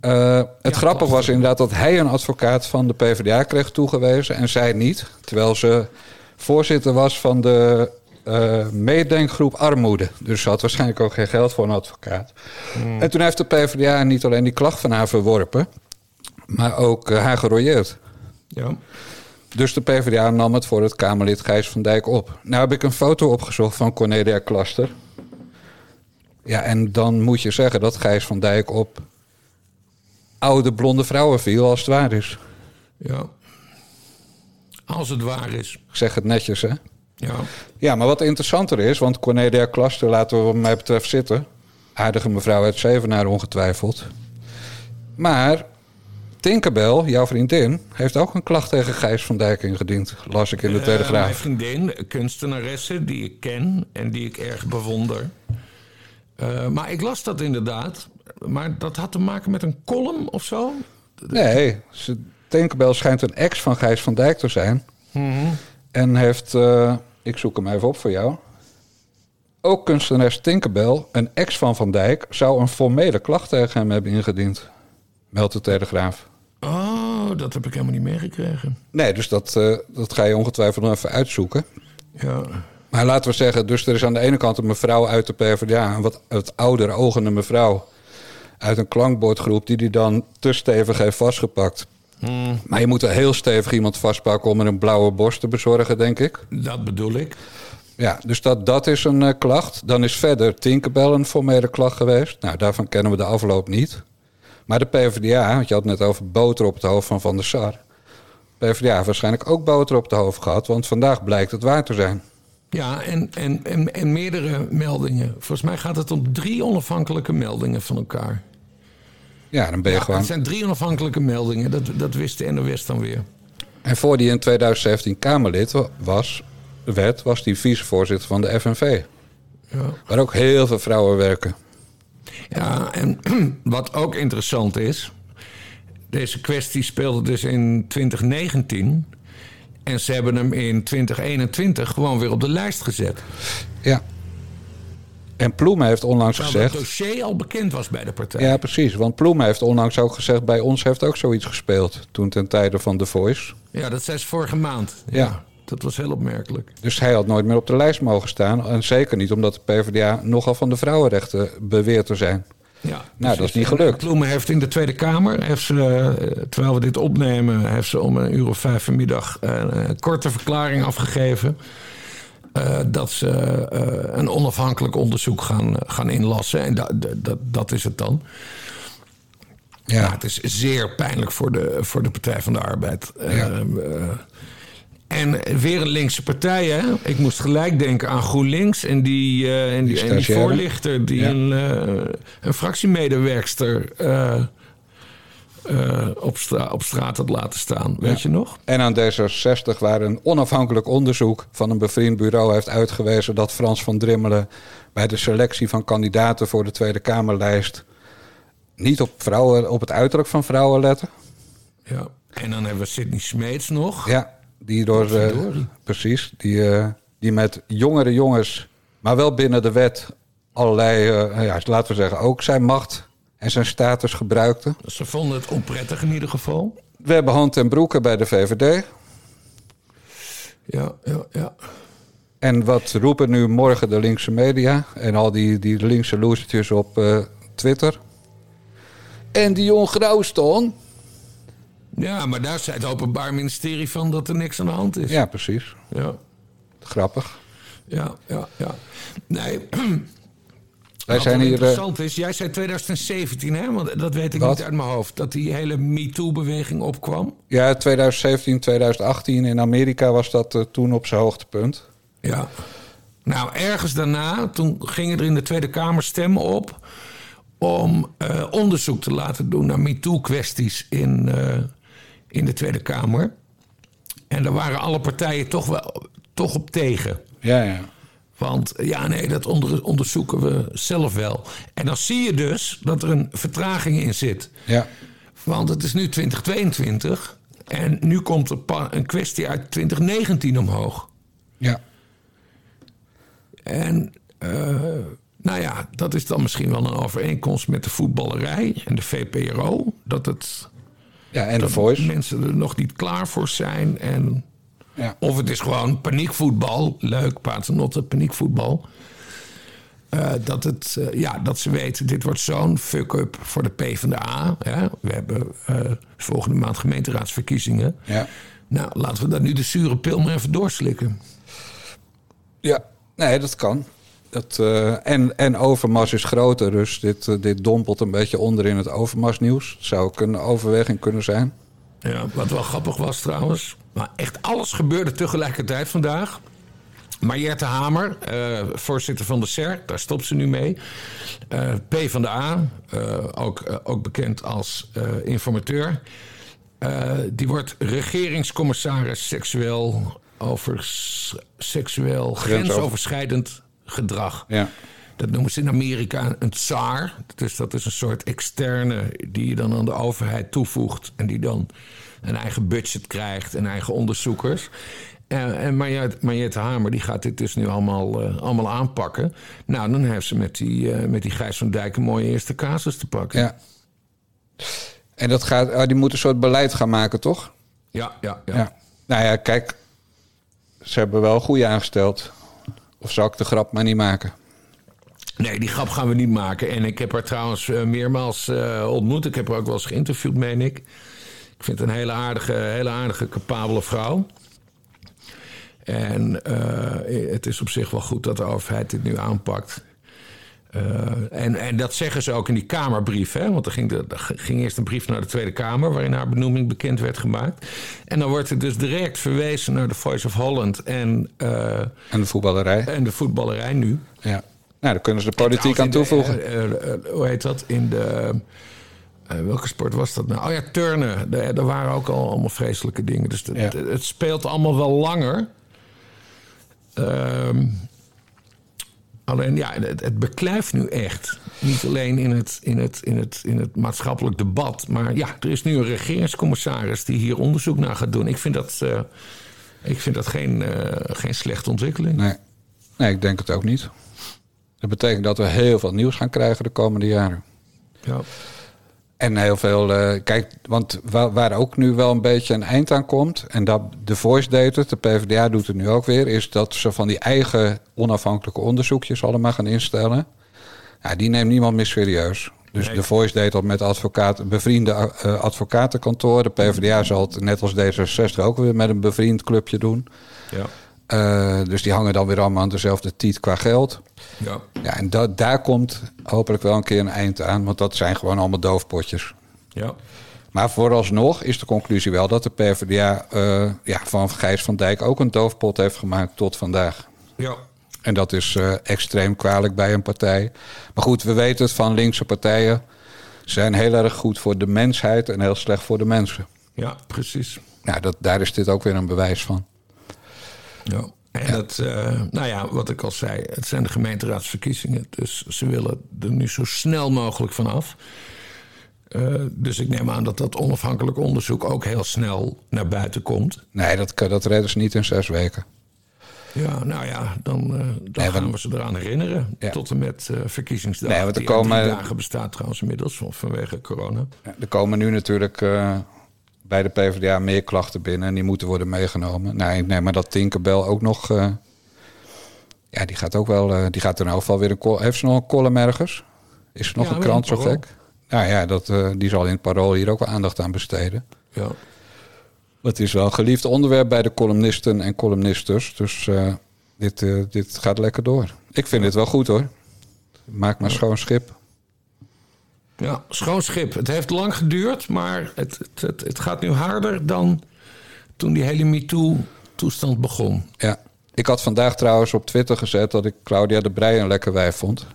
Eh, het grappige was inderdaad dat hij een advocaat van de PvdA kreeg toegewezen en zij niet. Terwijl ze voorzitter was van de eh, meedenkgroep Armoede. Dus ze had waarschijnlijk ook geen geld voor een advocaat. En toen heeft de PvdA niet alleen die klacht van haar verworpen, maar ook eh, haar gerooieerd. Ja. Dus de PvdA nam het voor het Kamerlid Gijs van Dijk op. Nou heb ik een foto opgezocht van Cornelia Klaster. Ja, en dan moet je zeggen dat Gijs van Dijk op oude blonde vrouwen viel als het waar is. ja. Als het waar is. Ik zeg het netjes, hè? Ja. Ja, maar wat interessanter is, want Cornelia Klaster laten we wat mij betreft zitten. Aardige mevrouw uit Zevenaar ongetwijfeld. Maar Tinkerbell, jouw vriendin, heeft ook een klacht tegen Gijs van Dijk ingediend. Las ik in de Eh, mijn Telegraaf. vriendin, een kunstenaresse die ik ken en die ik erg bewonder. Eh, maar ik las dat inderdaad. Maar dat had te maken met een column of zo? Nee, Tinkerbell schijnt een ex van Gijs van Dijk te zijn. En heeft, eh, ik zoek hem even op voor jou. Ook kunstenares Tinkerbell, een ex van Van Dijk, zou een formele klacht tegen hem hebben ingediend. Meldt de Telegraaf. Oh, dat heb ik helemaal niet meegekregen. Nee, dus dat, eh, dat ga je ongetwijfeld nog even uitzoeken. Ja. Maar laten we zeggen, dus er is aan de ene kant een mevrouw uit de PvdA, een wat, wat ouder ogende mevrouw uit een klankbordgroep, die die dan te stevig heeft vastgepakt. Maar je moet er heel stevig iemand vastpakken om er een blauwe borst te bezorgen, denk ik. Dat bedoel ik. Ja, dus dat, dat is een eh, klacht. Dan is verder Tinkerbell een formele klacht geweest. Nou, daarvan kennen we de afloop niet. Maar de PvdA, want je had het net over boter op het hoofd van Van der Sar. PvdA heeft waarschijnlijk ook boter op het hoofd gehad, want vandaag blijkt het waar te zijn. Ja, en, en, en, en meerdere meldingen. Volgens mij gaat het om drie onafhankelijke meldingen van elkaar. Ja, dan ben je Ja, gewoon. het zijn drie onafhankelijke meldingen. Dat, dat wist de NOS dan weer. En voor die in 2017 Kamerlid wa- was, werd, was die vicevoorzitter van de FNV. Ja. Waar ook heel veel vrouwen werken. Ja, en wat ook interessant is. Deze kwestie speelde dus in 2019. En ze hebben hem in 2021 gewoon weer op de lijst gezet. Ja. En Ploemen heeft onlangs het gezegd. dossier al bekend was bij de partij. Ja, precies. Want Ploemen heeft onlangs ook gezegd: bij ons heeft ook zoiets gespeeld. Toen ten tijde van The Voice. Ja, dat zei ze vorige maand. Ja. Dat was heel opmerkelijk. Dus hij had nooit meer op de lijst mogen staan. En zeker niet omdat de PvdA nogal van de vrouwenrechten beweert te zijn. Ja, Nou, dat is niet gelukt. Ploemen heeft in de Tweede Kamer, heeft ze, eh, terwijl we dit opnemen, heeft ze om een uur of vijf vanmiddag eh, een korte verklaring afgegeven. Eh, dat ze eh, een onafhankelijk onderzoek gaan, gaan inlassen. En da- da- da- dat is het dan. Ja. het is zeer pijnlijk voor de, voor de Partij van de Arbeid. Eh, eh, en weer een linkse partij, hè? Ik moest gelijk denken aan GroenLinks en die, eh, en die, Die en die stagiaire. voorlichter die Ja. een, eh, een fractiemedewerkster eh, eh, op, stra op straat had laten staan. Weet je nog? En aan D66 waar een onafhankelijk onderzoek van een bevriend bureau heeft uitgewezen dat Frans van Drimmelen bij de selectie van kandidaten voor de Tweede Kamerlijst niet op, vrouwen, op het uiterlijk van vrouwen lette. Ja. En dan hebben we Sidney Smeets nog. Ja, die door. eh, precies, die, eh, die met jongere jongens, maar wel binnen de wet, allerlei, ja, laten we zeggen, ook zijn macht en zijn status gebruikte. Ze vonden het onprettig in ieder geval. We hebben hand en broeken bij de VVD. Ja, ja, ja. En wat roepen nu morgen de linkse media en al die, die linkse losertjes op eh, Twitter? En die Jon Grauwston? Ja, maar daar zei het Openbaar Ministerie van dat er niks aan de hand is. Ja, precies. ja, Grappig. ja, ja. ja. Nee, Wij Wat zijn hier. eh, interessant is, jij zei 2017, hè? Want dat weet ik Wat? niet uit mijn hoofd. Dat die hele MeToo-beweging opkwam. ja, 2017, 2018 in Amerika was dat eh, toen op zijn hoogtepunt. Ja. Nou, ergens daarna, toen gingen er in de Tweede Kamer stemmen op... om eh, onderzoek te laten doen naar MeToo-kwesties in, in de Tweede Kamer. En daar waren alle partijen toch, wel, toch op tegen. Ja, ja. Want ja, nee, dat onder, onderzoeken we zelf wel. En dan zie je dus dat er een vertraging in zit. Ja, Want het is nu 2022 en nu komt een kwestie uit 2019 omhoog. ja. En eh, nou ja, dat is dan misschien wel een overeenkomst met de voetballerij en de VPRO. Dat, het, ja en de voice. mensen er nog niet klaar voor zijn. En, Ja. Of het is gewoon paniekvoetbal. Leuk, paternotte, paniekvoetbal. Eh, dat, het, eh, ja, dat ze weten, dit wordt zo'n fuck-up voor de PvdA. Hè? We hebben eh, volgende maand gemeenteraadsverkiezingen. Ja. Nou, laten we daar nu de zure pil maar even doorslikken. Ja, nee, dat kan. Dat, en, en Overmars is groter, dus dit, dit dompelt een beetje onder in het Overmars-nieuws. Zou ook een overweging kunnen zijn. Ja, wat wel grappig was trouwens. Maar echt alles gebeurde tegelijkertijd vandaag. Mariette Hamer, eh, voorzitter van de SER, daar stopt ze nu mee. Eh, P van de A, eh, ook, ook bekend als informateur. Die wordt regeringscommissaris seksueel, over, seksueel grensoverschrijdend gedrag. Ja. Dat noemen ze in Amerika een tsaar. Dus dat is een soort externe die je dan aan de overheid toevoegt. En die dan een eigen budget krijgt en eigen onderzoekers. En, en Mariette, Mariette Hamer die gaat dit dus nu allemaal, eh, allemaal aanpakken. Nou, dan heeft ze met die, eh, met die Gijs van Dijk een mooie eerste casus te pakken. ja. En dat gaat, ah, die moet een soort beleid gaan maken, toch? ja, ja. ja. Ja. Nou ja, kijk, ze hebben wel goede aangesteld. Of zal ik de grap maar niet maken? Nee, die grap gaan we niet maken. En ik heb haar trouwens uh, meermaals uh, ontmoet. Ik heb haar ook wel eens geïnterviewd, meen ik. Ik vind het een hele aardige, hele aardige, capabele vrouw. En uh, het is op zich wel goed dat de overheid dit nu aanpakt. Uh, en, en dat zeggen ze ook in die Kamerbrief. Hè? Want er ging, de, er ging eerst een brief naar de Tweede Kamer... waarin haar benoeming bekend werd gemaakt. En dan wordt er dus direct verwezen naar de Voice of Holland... en, uh, en de voetballerij. En de voetballerij nu. Ja. Nou, daar kunnen ze de politiek aan toevoegen. De, hoe heet dat? In de... welke sport was dat nou? Oh ja, turnen. Er waren ook al allemaal vreselijke dingen. Dus ja. het, het speelt allemaal wel langer... Um, alleen ja, het, het beklijft nu echt. Niet alleen in het, in, het, in, het, in het maatschappelijk debat. Maar ja, er is nu een regeringscommissaris die hier onderzoek naar gaat doen. Ik vind dat, uh, ik vind dat geen, uh, geen slechte ontwikkeling. Nee. nee, ik denk het ook niet. Dat betekent dat we heel veel nieuws gaan krijgen de komende jaren. Ja. En heel veel, uh, kijk, want waar, waar, ook nu wel een beetje een eind aan komt, en dat de Voice deed het, de PvdA doet het nu ook weer, is dat ze van die eigen onafhankelijke onderzoekjes allemaal gaan instellen. Ja, die neemt niemand meer serieus. Dus nee. de Voice deed dat met advocaat, bevriende uh, advocatenkantoor. De PvdA zal het net als D66 ook weer met een bevriend clubje doen. Ja. Uh, dus die hangen dan weer allemaal aan dezelfde tiet qua geld. Ja. ja en da daar komt hopelijk wel een keer een eind aan. Want dat zijn gewoon allemaal doofpotjes. Ja. Maar vooralsnog is de conclusie wel dat de PvdA uh, ja, van Gijs van Dijk ook een doofpot heeft gemaakt tot vandaag. Ja. En dat is uh, extreem kwalijk bij een partij. Maar goed, we weten het van linkse partijen. zijn heel erg goed voor de mensheid en heel slecht voor de mensen. Ja, precies. Ja, dat, daar is dit ook weer een bewijs van. Ja. En ja. dat, uh, nou ja, wat ik al zei, het zijn de gemeenteraadsverkiezingen. Dus ze willen er nu zo snel mogelijk vanaf. Uh, dus ik neem aan dat dat onafhankelijk onderzoek ook heel snel naar buiten komt. Nee, dat, dat redden ze niet in zes weken. Ja, nou ja, dan, uh, dan nee, gaan we ze eraan herinneren. Ja. Tot en met uh, verkiezingsdag. Nee, want er komen, dagen bestaat trouwens inmiddels vanwege corona. Ja, er komen nu natuurlijk bij de PvdA meer klachten binnen en die moeten worden meegenomen. Nee, nee maar dat Tinkerbell ook nog. Uh, ja, die gaat ook wel. Uh, die gaat er nou geval weer een. Heeft ze nog een column ergens? Is er nog ja, een krant zo gek? Nou ja, dat, uh, die zal in het parool hier ook wel aandacht aan besteden. Ja. Het is wel een geliefd onderwerp bij de columnisten en columnisters. Dus dit, dit gaat lekker door. Ik vind het wel goed hoor. Maak maar schoon schip. Ja, schoon schip. Het heeft lang geduurd, maar het, het, het, het gaat nu harder dan toen die hele MeToo-toestand begon. Ja, ik had vandaag trouwens op Twitter gezet dat ik Claudia de Breij een lekker wijf vond.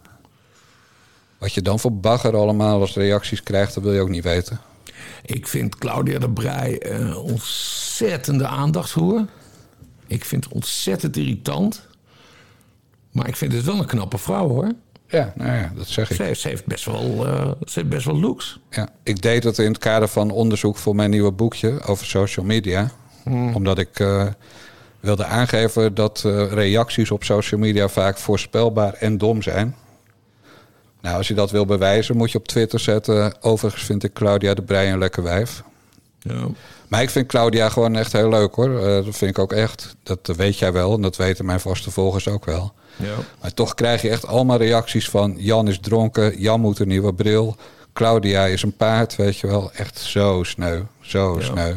Wat je dan voor bagger allemaal als reacties krijgt, dat wil je ook niet weten. Ik vind Claudia de Breij een ontzettende aandachtshoer. Ik vind het ontzettend irritant. Maar ik vind het wel een knappe vrouw hoor. Ja, nou ja, dat zeg ik. Ze heeft, ze heeft, best, wel, uh, ze heeft best wel looks. Ja, ik deed het in het kader van onderzoek voor mijn nieuwe boekje over social media. Hmm. Omdat ik uh, wilde aangeven dat uh, reacties op social media vaak voorspelbaar en dom zijn. Nou, als je dat wil bewijzen, moet je op Twitter zetten. Overigens vind ik Claudia de Breij een lekker wijf. Ja. Maar ik vind Claudia gewoon echt heel leuk hoor. dat vind ik ook echt. Dat weet jij wel en dat weten mijn vaste volgers ook wel. Ja. Maar toch krijg je echt allemaal reacties van... Jan is dronken, Jan moet een nieuwe bril... Claudia is een paard, weet je wel. Echt zo sneu, zo ja. sneu.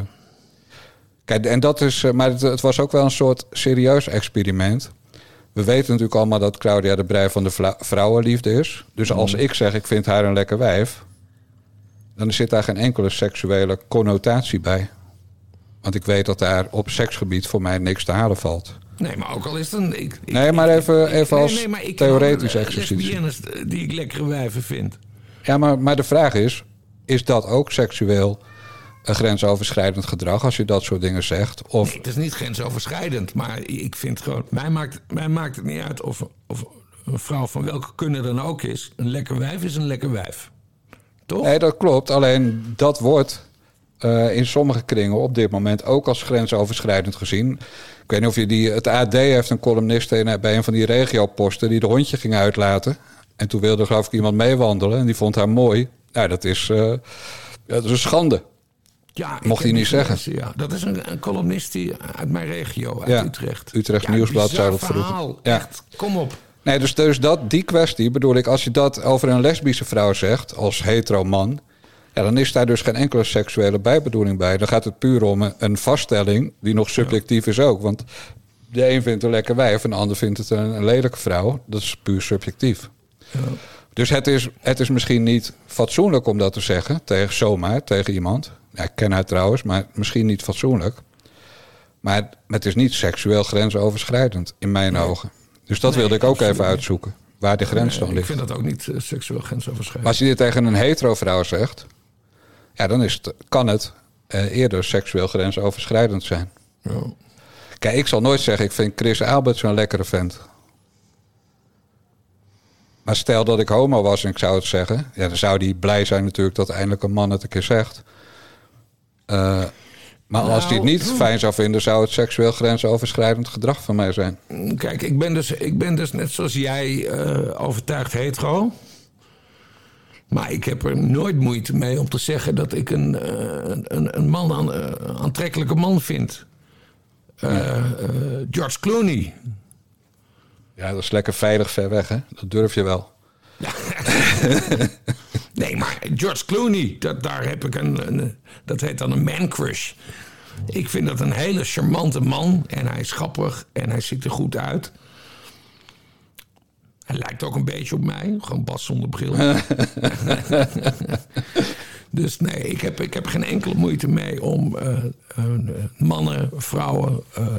Kijk, en dat is... Maar het, het, was ook wel een soort serieus experiment. We weten natuurlijk allemaal dat Claudia de Brij van de vrouwenliefde is. Dus als mm. ik zeg, ik vind haar een lekker wijf... dan zit daar geen enkele seksuele connotatie bij. Want ik weet dat daar op seksgebied voor mij niks te halen valt. Nee, maar ook al is het een... Ik, ik, nee, maar even, even als nee, nee, theoretisch exercitie. lesbiennes die ik lekkere wijven vind. Ja, maar, maar de vraag is... is dat ook seksueel een grensoverschrijdend gedrag... als je dat soort dingen zegt? Of... Nee, het is niet grensoverschrijdend. Maar ik vind gewoon... Mij maakt, mij maakt het niet uit of, of een vrouw van welke kunnen dan ook is... een lekker wijf is een lekker wijf. Toch? Nee, dat klopt. Alleen dat wordt... Uh, in sommige kringen op dit moment ook als grensoverschrijdend gezien. Ik weet niet of je die. Het AD heeft een columnist in, bij een van die regioposten die de hondje ging uitlaten. En toen wilde geloof ik iemand meewandelen en die vond haar mooi. Nou, dat is, uh, dat is een schande. Ja, Mocht hij niet zeggen. Ja, dat is een, een columnist die uit mijn regio, uit Ja, Utrecht. Utrecht ja, Nieuwsblad zou dat vroeger. Ja. Echt, kom op. Nee, dus, dus dat, die kwestie bedoel ik, als je dat over een lesbische vrouw zegt, als hetero man, ja, dan is daar dus geen enkele seksuele bijbedoeling bij. Dan gaat het puur om een, vaststelling die nog subjectief is ook. Want de een vindt een lekker wijf en de ander vindt het een, een lelijke vrouw. Dat is puur subjectief. Dus het is, het is misschien niet fatsoenlijk om dat te zeggen, tegen, zomaar tegen iemand. Ja, ik ken haar trouwens, maar misschien niet fatsoenlijk. Maar het is niet seksueel grensoverschrijdend, in mijn ogen. Dus dat Nee, wilde ik ook even niet. uitzoeken. Waar de grens Nee, dan ik ligt. vind dat ook niet eh, seksueel grensoverschrijdend. Maar als je dit tegen een hetero vrouw zegt, ja, dan is het, kan het eh, eerder seksueel grensoverschrijdend zijn. Ja. Kijk, ik zal nooit zeggen, ik vind Chris Albert zo'n lekkere vent. Maar stel dat ik homo was en ik zou het zeggen, ja, dan zou die blij zijn natuurlijk dat eindelijk een man het een keer zegt. Eh, maar als hij het Nou, niet fijn zou vinden, zou het seksueel grensoverschrijdend gedrag van mij zijn. Kijk, ik ben, dus, ik ben dus net zoals jij eh, overtuigd hetero. Maar ik heb er nooit moeite mee om te zeggen dat ik een, eh, een, een man aan, eh, aantrekkelijke man vind. Eh, George Clooney. Ja, dat is lekker veilig ver weg, hè? Dat durf je wel. Nee, maar George Clooney, dat, daar heb ik een, een. Dat heet dan een man crush. Ik vind dat een hele charmante man. En hij is grappig en hij ziet er goed uit. Hij lijkt ook een beetje op mij. Gewoon Bas zonder bril. dus nee, ik heb, ik heb geen enkele moeite mee om eh, eh, mannen, vrouwen, eh,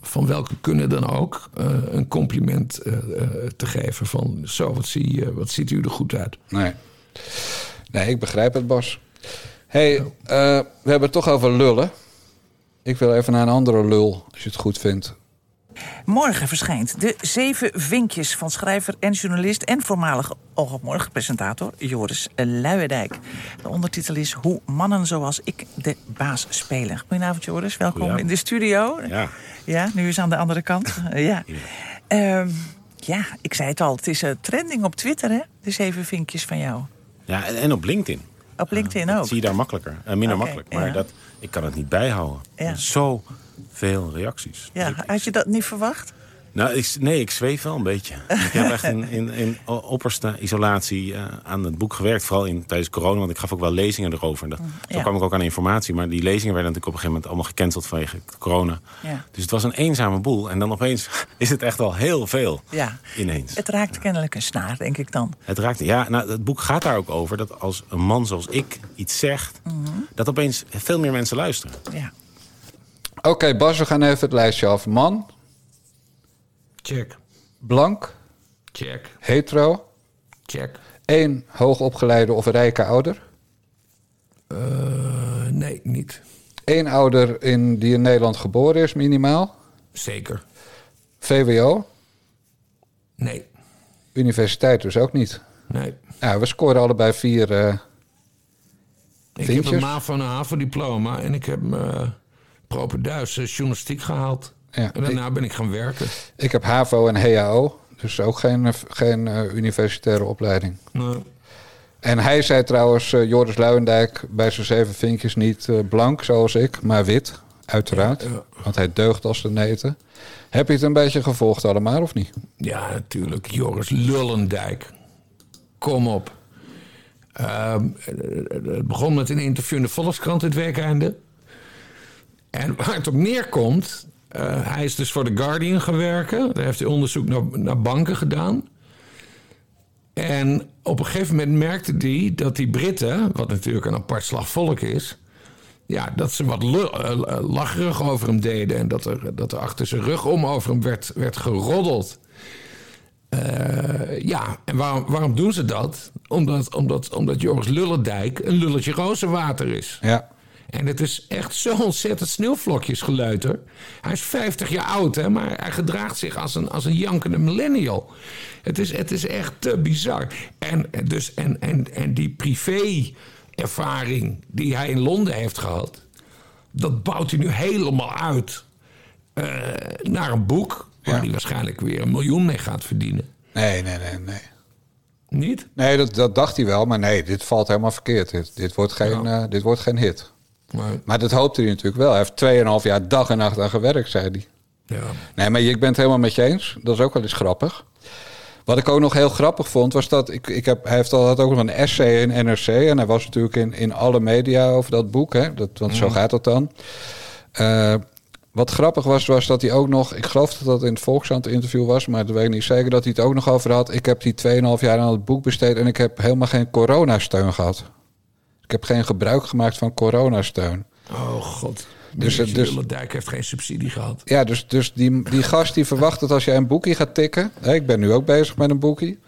van welke kunnen dan ook, een compliment te geven. Van zo, wat, zie, wat ziet u er goed uit. Nee. Nee, ik begrijp het, Bas. hey, eh, we hebben het toch over lullen. Ik wil even naar een andere lul, als je het goed vindt. Morgen verschijnt de zeven vinkjes van schrijver en journalist... en voormalig Oog op Morgen presentator Joris Luijendijk. De ondertitel is Hoe mannen zoals ik de baas spelen. Goedenavond Joris, welkom Goedenavond. in de studio. Ja. Ja, nu is aan de andere kant. Eh, ja. Ehm, ja, ik zei het al, het is een trending op Twitter, hè? De zeven vinkjes van jou. Ja, en, en op LinkedIn. Op LinkedIn ook. zie je daar makkelijker. eh, minder makkelijk. Maar ja. dat, ik kan het niet bijhouden. Ja. Zo veel reacties. Ja, Ik- had je dat niet verwacht? Nou, ik, nee, ik zweef wel een beetje. ik heb echt in, in, in opperste isolatie eh, aan het boek gewerkt. Vooral in, tijdens corona, want ik gaf ook wel lezingen erover. Dat, Zo ja. kwam ik ook aan informatie. Maar die lezingen werden natuurlijk op een gegeven moment allemaal gecanceld vanwege corona. Ja. Dus het was een eenzame boel. En dan opeens is het echt al heel veel Ja. ineens. Het raakt kennelijk een snaar, denk ik dan. Het raakt. Ja, nou, het boek gaat daar ook over dat als een man zoals ik iets zegt, Mhm. dat opeens veel meer mensen luisteren. Ja. Oké, Bas, we gaan even het lijstje af. Man, Check, blank, check, hetero, check. één hoogopgeleide of rijke ouder. Eh, nee, niet. Eén ouder in, die in Nederland geboren is, minimaal. Zeker. VWO, Nee, universiteit dus ook niet. nee. Ja, we scoren allebei vier. eh, Ik heb een MAVO en een HAVO-diploma en ik heb mijn propenduis eh, journalistiek gehaald. Ja, en daarna ben ik gaan werken. ik heb HAVO en HAO, dus ook geen, geen eh, universitaire opleiding. Nou, En hij zei trouwens, eh, Joris Luijendijk, bij zijn zeven vinkjes niet blank zoals ik, maar wit, uiteraard. Ja. Want hij deugt als de neten. Heb je het een beetje gevolgd allemaal of niet? ja, natuurlijk. Joris Lullendijk. Kom op. Ehm, eh, het begon met een interview in de Volkskrant het werkeinde. En waar het op neerkomt... eh, hij is dus voor The Guardian gaan werken. Daar heeft hij onderzoek naar, naar banken gedaan. En op een gegeven moment merkte hij dat die Britten... wat natuurlijk een apart slag volk is... Ja, dat ze wat lu- eh, lacherig over hem deden. En dat er, dat er achter zijn rug om over hem werd, werd geroddeld. Eh, ja, en waarom, waarom doen ze dat? Omdat, omdat, omdat Joris Lullendijk een lulletje rozenwater is. Ja. En het is echt zo ontzettend sneeuwvlokjesgeleuter. Hij is 50 jaar oud, hè, maar hij gedraagt zich als een, als een jankende millennial. Het is, het is echt te bizar. En, dus, en, en, en die privé-ervaring die hij in Londen heeft gehad... dat bouwt hij nu helemaal uit eh, naar een boek... waar Ja. hij waarschijnlijk weer een miljoen mee gaat verdienen. Nee, nee, nee, nee. Niet? Nee, dat, dat dacht hij wel, maar nee, dit valt helemaal verkeerd. Dit, dit, wordt, geen, eh, dit wordt geen hit. Maar, Maar dat hoopte hij natuurlijk wel. Hij heeft 2,5 jaar dag en nacht aan gewerkt, zei hij. ja. Nee, maar ik ben het helemaal met je eens. Dat is ook wel eens grappig. Wat ik ook nog heel grappig vond, was dat ik, ik heb, hij heeft al had ook nog een essay in NRC. En hij was natuurlijk in, in alle media over dat boek. Hè? Dat, want zo gaat dat dan. Eh, wat grappig was, was dat hij ook nog... Ik geloof dat dat in het Volkskrant interview was... maar dat weet ik niet zeker, dat hij het ook nog over had. Ik heb die 2,5 jaar aan het boek besteed... en ik heb helemaal geen coronasteun gehad. Ik heb geen gebruik gemaakt van coronasteun. Oh god. Dus, Dus, eh, dus- Dijk heeft geen subsidie gehad. Ja, dus, dus die, die gast die verwacht dat als jij een boekie gaat tikken... Hè, ik ben nu ook bezig met een boekie...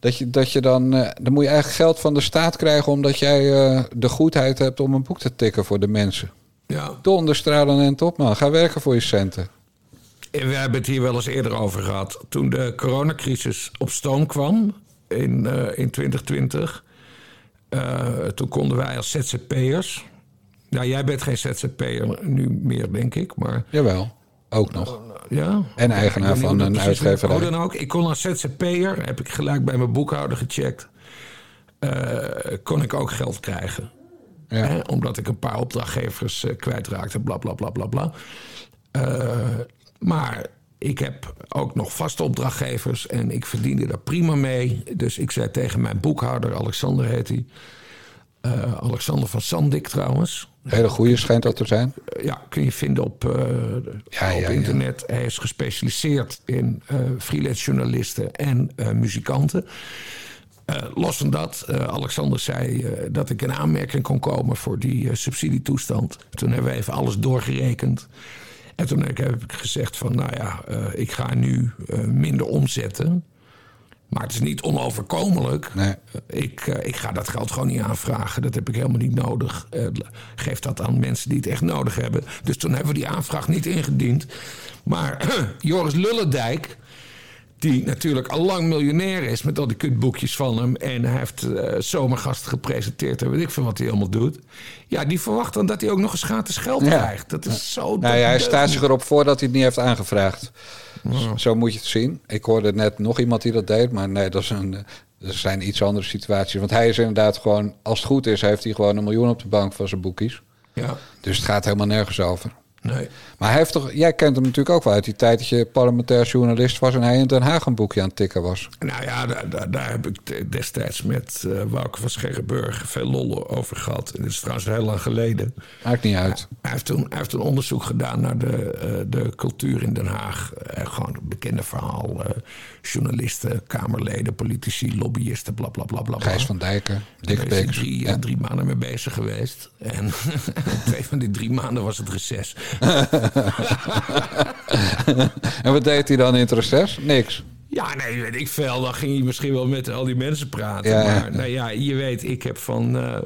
Dat je, dat je dan, eh, dan moet je eigenlijk geld van de staat krijgen... omdat jij eh, de goedheid hebt om een boek te tikken voor de mensen. Ja. Donderstralen en top, man. Ga werken voor je centen. En we hebben het hier wel eens eerder over gehad. Toen de coronacrisis op stoom kwam in, in 2020... eh, toen konden wij als ZZP'ers... Nou, jij bent geen ZZP'er nu meer, denk ik, maar... Jawel, ook nog. Ja. En eigenaar van een uitgeverij. Hoe dan ook. Ik kon als ZZP'er, heb ik gelijk bij mijn boekhouder gecheckt... eh, kon ik ook geld krijgen. Ja. Hè, omdat ik een paar opdrachtgevers eh, kwijtraakte, bla bla bla bla bla. Maar ik heb ook nog vaste opdrachtgevers en ik verdiende daar prima mee. Dus ik zei tegen mijn boekhouder, Alexander heet hij. eh, Alexander van Sandik trouwens. Hele goede schijnt dat te zijn. Eh, ja, kun je vinden op, eh, Ja, op ja, ja. internet. Hij is gespecialiseerd in freelance journalisten en muzikanten. Los van dat, Alexander zei dat ik in aanmerking kon komen voor die subsidietoestand. Toen hebben we even alles doorgerekend. En toen heb ik- gezegd van, nou ja, eh, ik ga nu eh, minder omzetten. Maar het is niet onoverkomelijk. Nee. Eh, Ik, ik ga dat geld gewoon niet aanvragen. Dat heb ik helemaal niet nodig. Geef dat aan mensen die het echt nodig hebben. Dus toen hebben we die aanvraag niet ingediend. Maar Joris Lullendijk, die natuurlijk al lang miljonair is met al die kutboekjes van hem. En hij heeft eh zomergasten gepresenteerd en weet ik veel wat hij allemaal doet. Ja, die verwacht dan dat hij ook nog eens gratis geld Ja. krijgt. Dat is zo. Nou ja, hij staat zich erop voor dat hij het niet heeft aangevraagd. Zo moet je het zien. Ik hoorde net nog iemand die dat deed, maar nee, dat, is een, dat zijn iets andere situaties. Want hij is inderdaad gewoon, als het goed is, heeft hij gewoon een miljoen op de bank van zijn boekies. Ja, Dus het gaat helemaal nergens over. Nee. Maar hij heeft toch, jij kent hem natuurlijk ook wel uit die tijd dat je parlementair journalist was en hij in Den Haag een boekje aan het tikken was. Nou ja, daar, daar, daar heb ik de- destijds met eh Wouke van Scherrenburg veel lollen over gehad. En dat is trouwens heel lang geleden. Maakt niet uit. Hij heeft toen, hij heeft een onderzoek gedaan naar de, eh, de cultuur in Den Haag. Eh, gewoon bekende verhaal. eh, journalisten, kamerleden, politici, lobbyisten, bla bla bla bla. bla. Gijs van Dijken, Dick hij Piks. drie, Ja. eh, drie maanden mee bezig geweest. En twee van die drie maanden was het reces. En wat deed hij dan in het reces? Niks. Ja, nee, weet ik veel. Dan ging je misschien wel met al die mensen praten. Ja, ja. maar nou ja, je weet, ik heb van eh,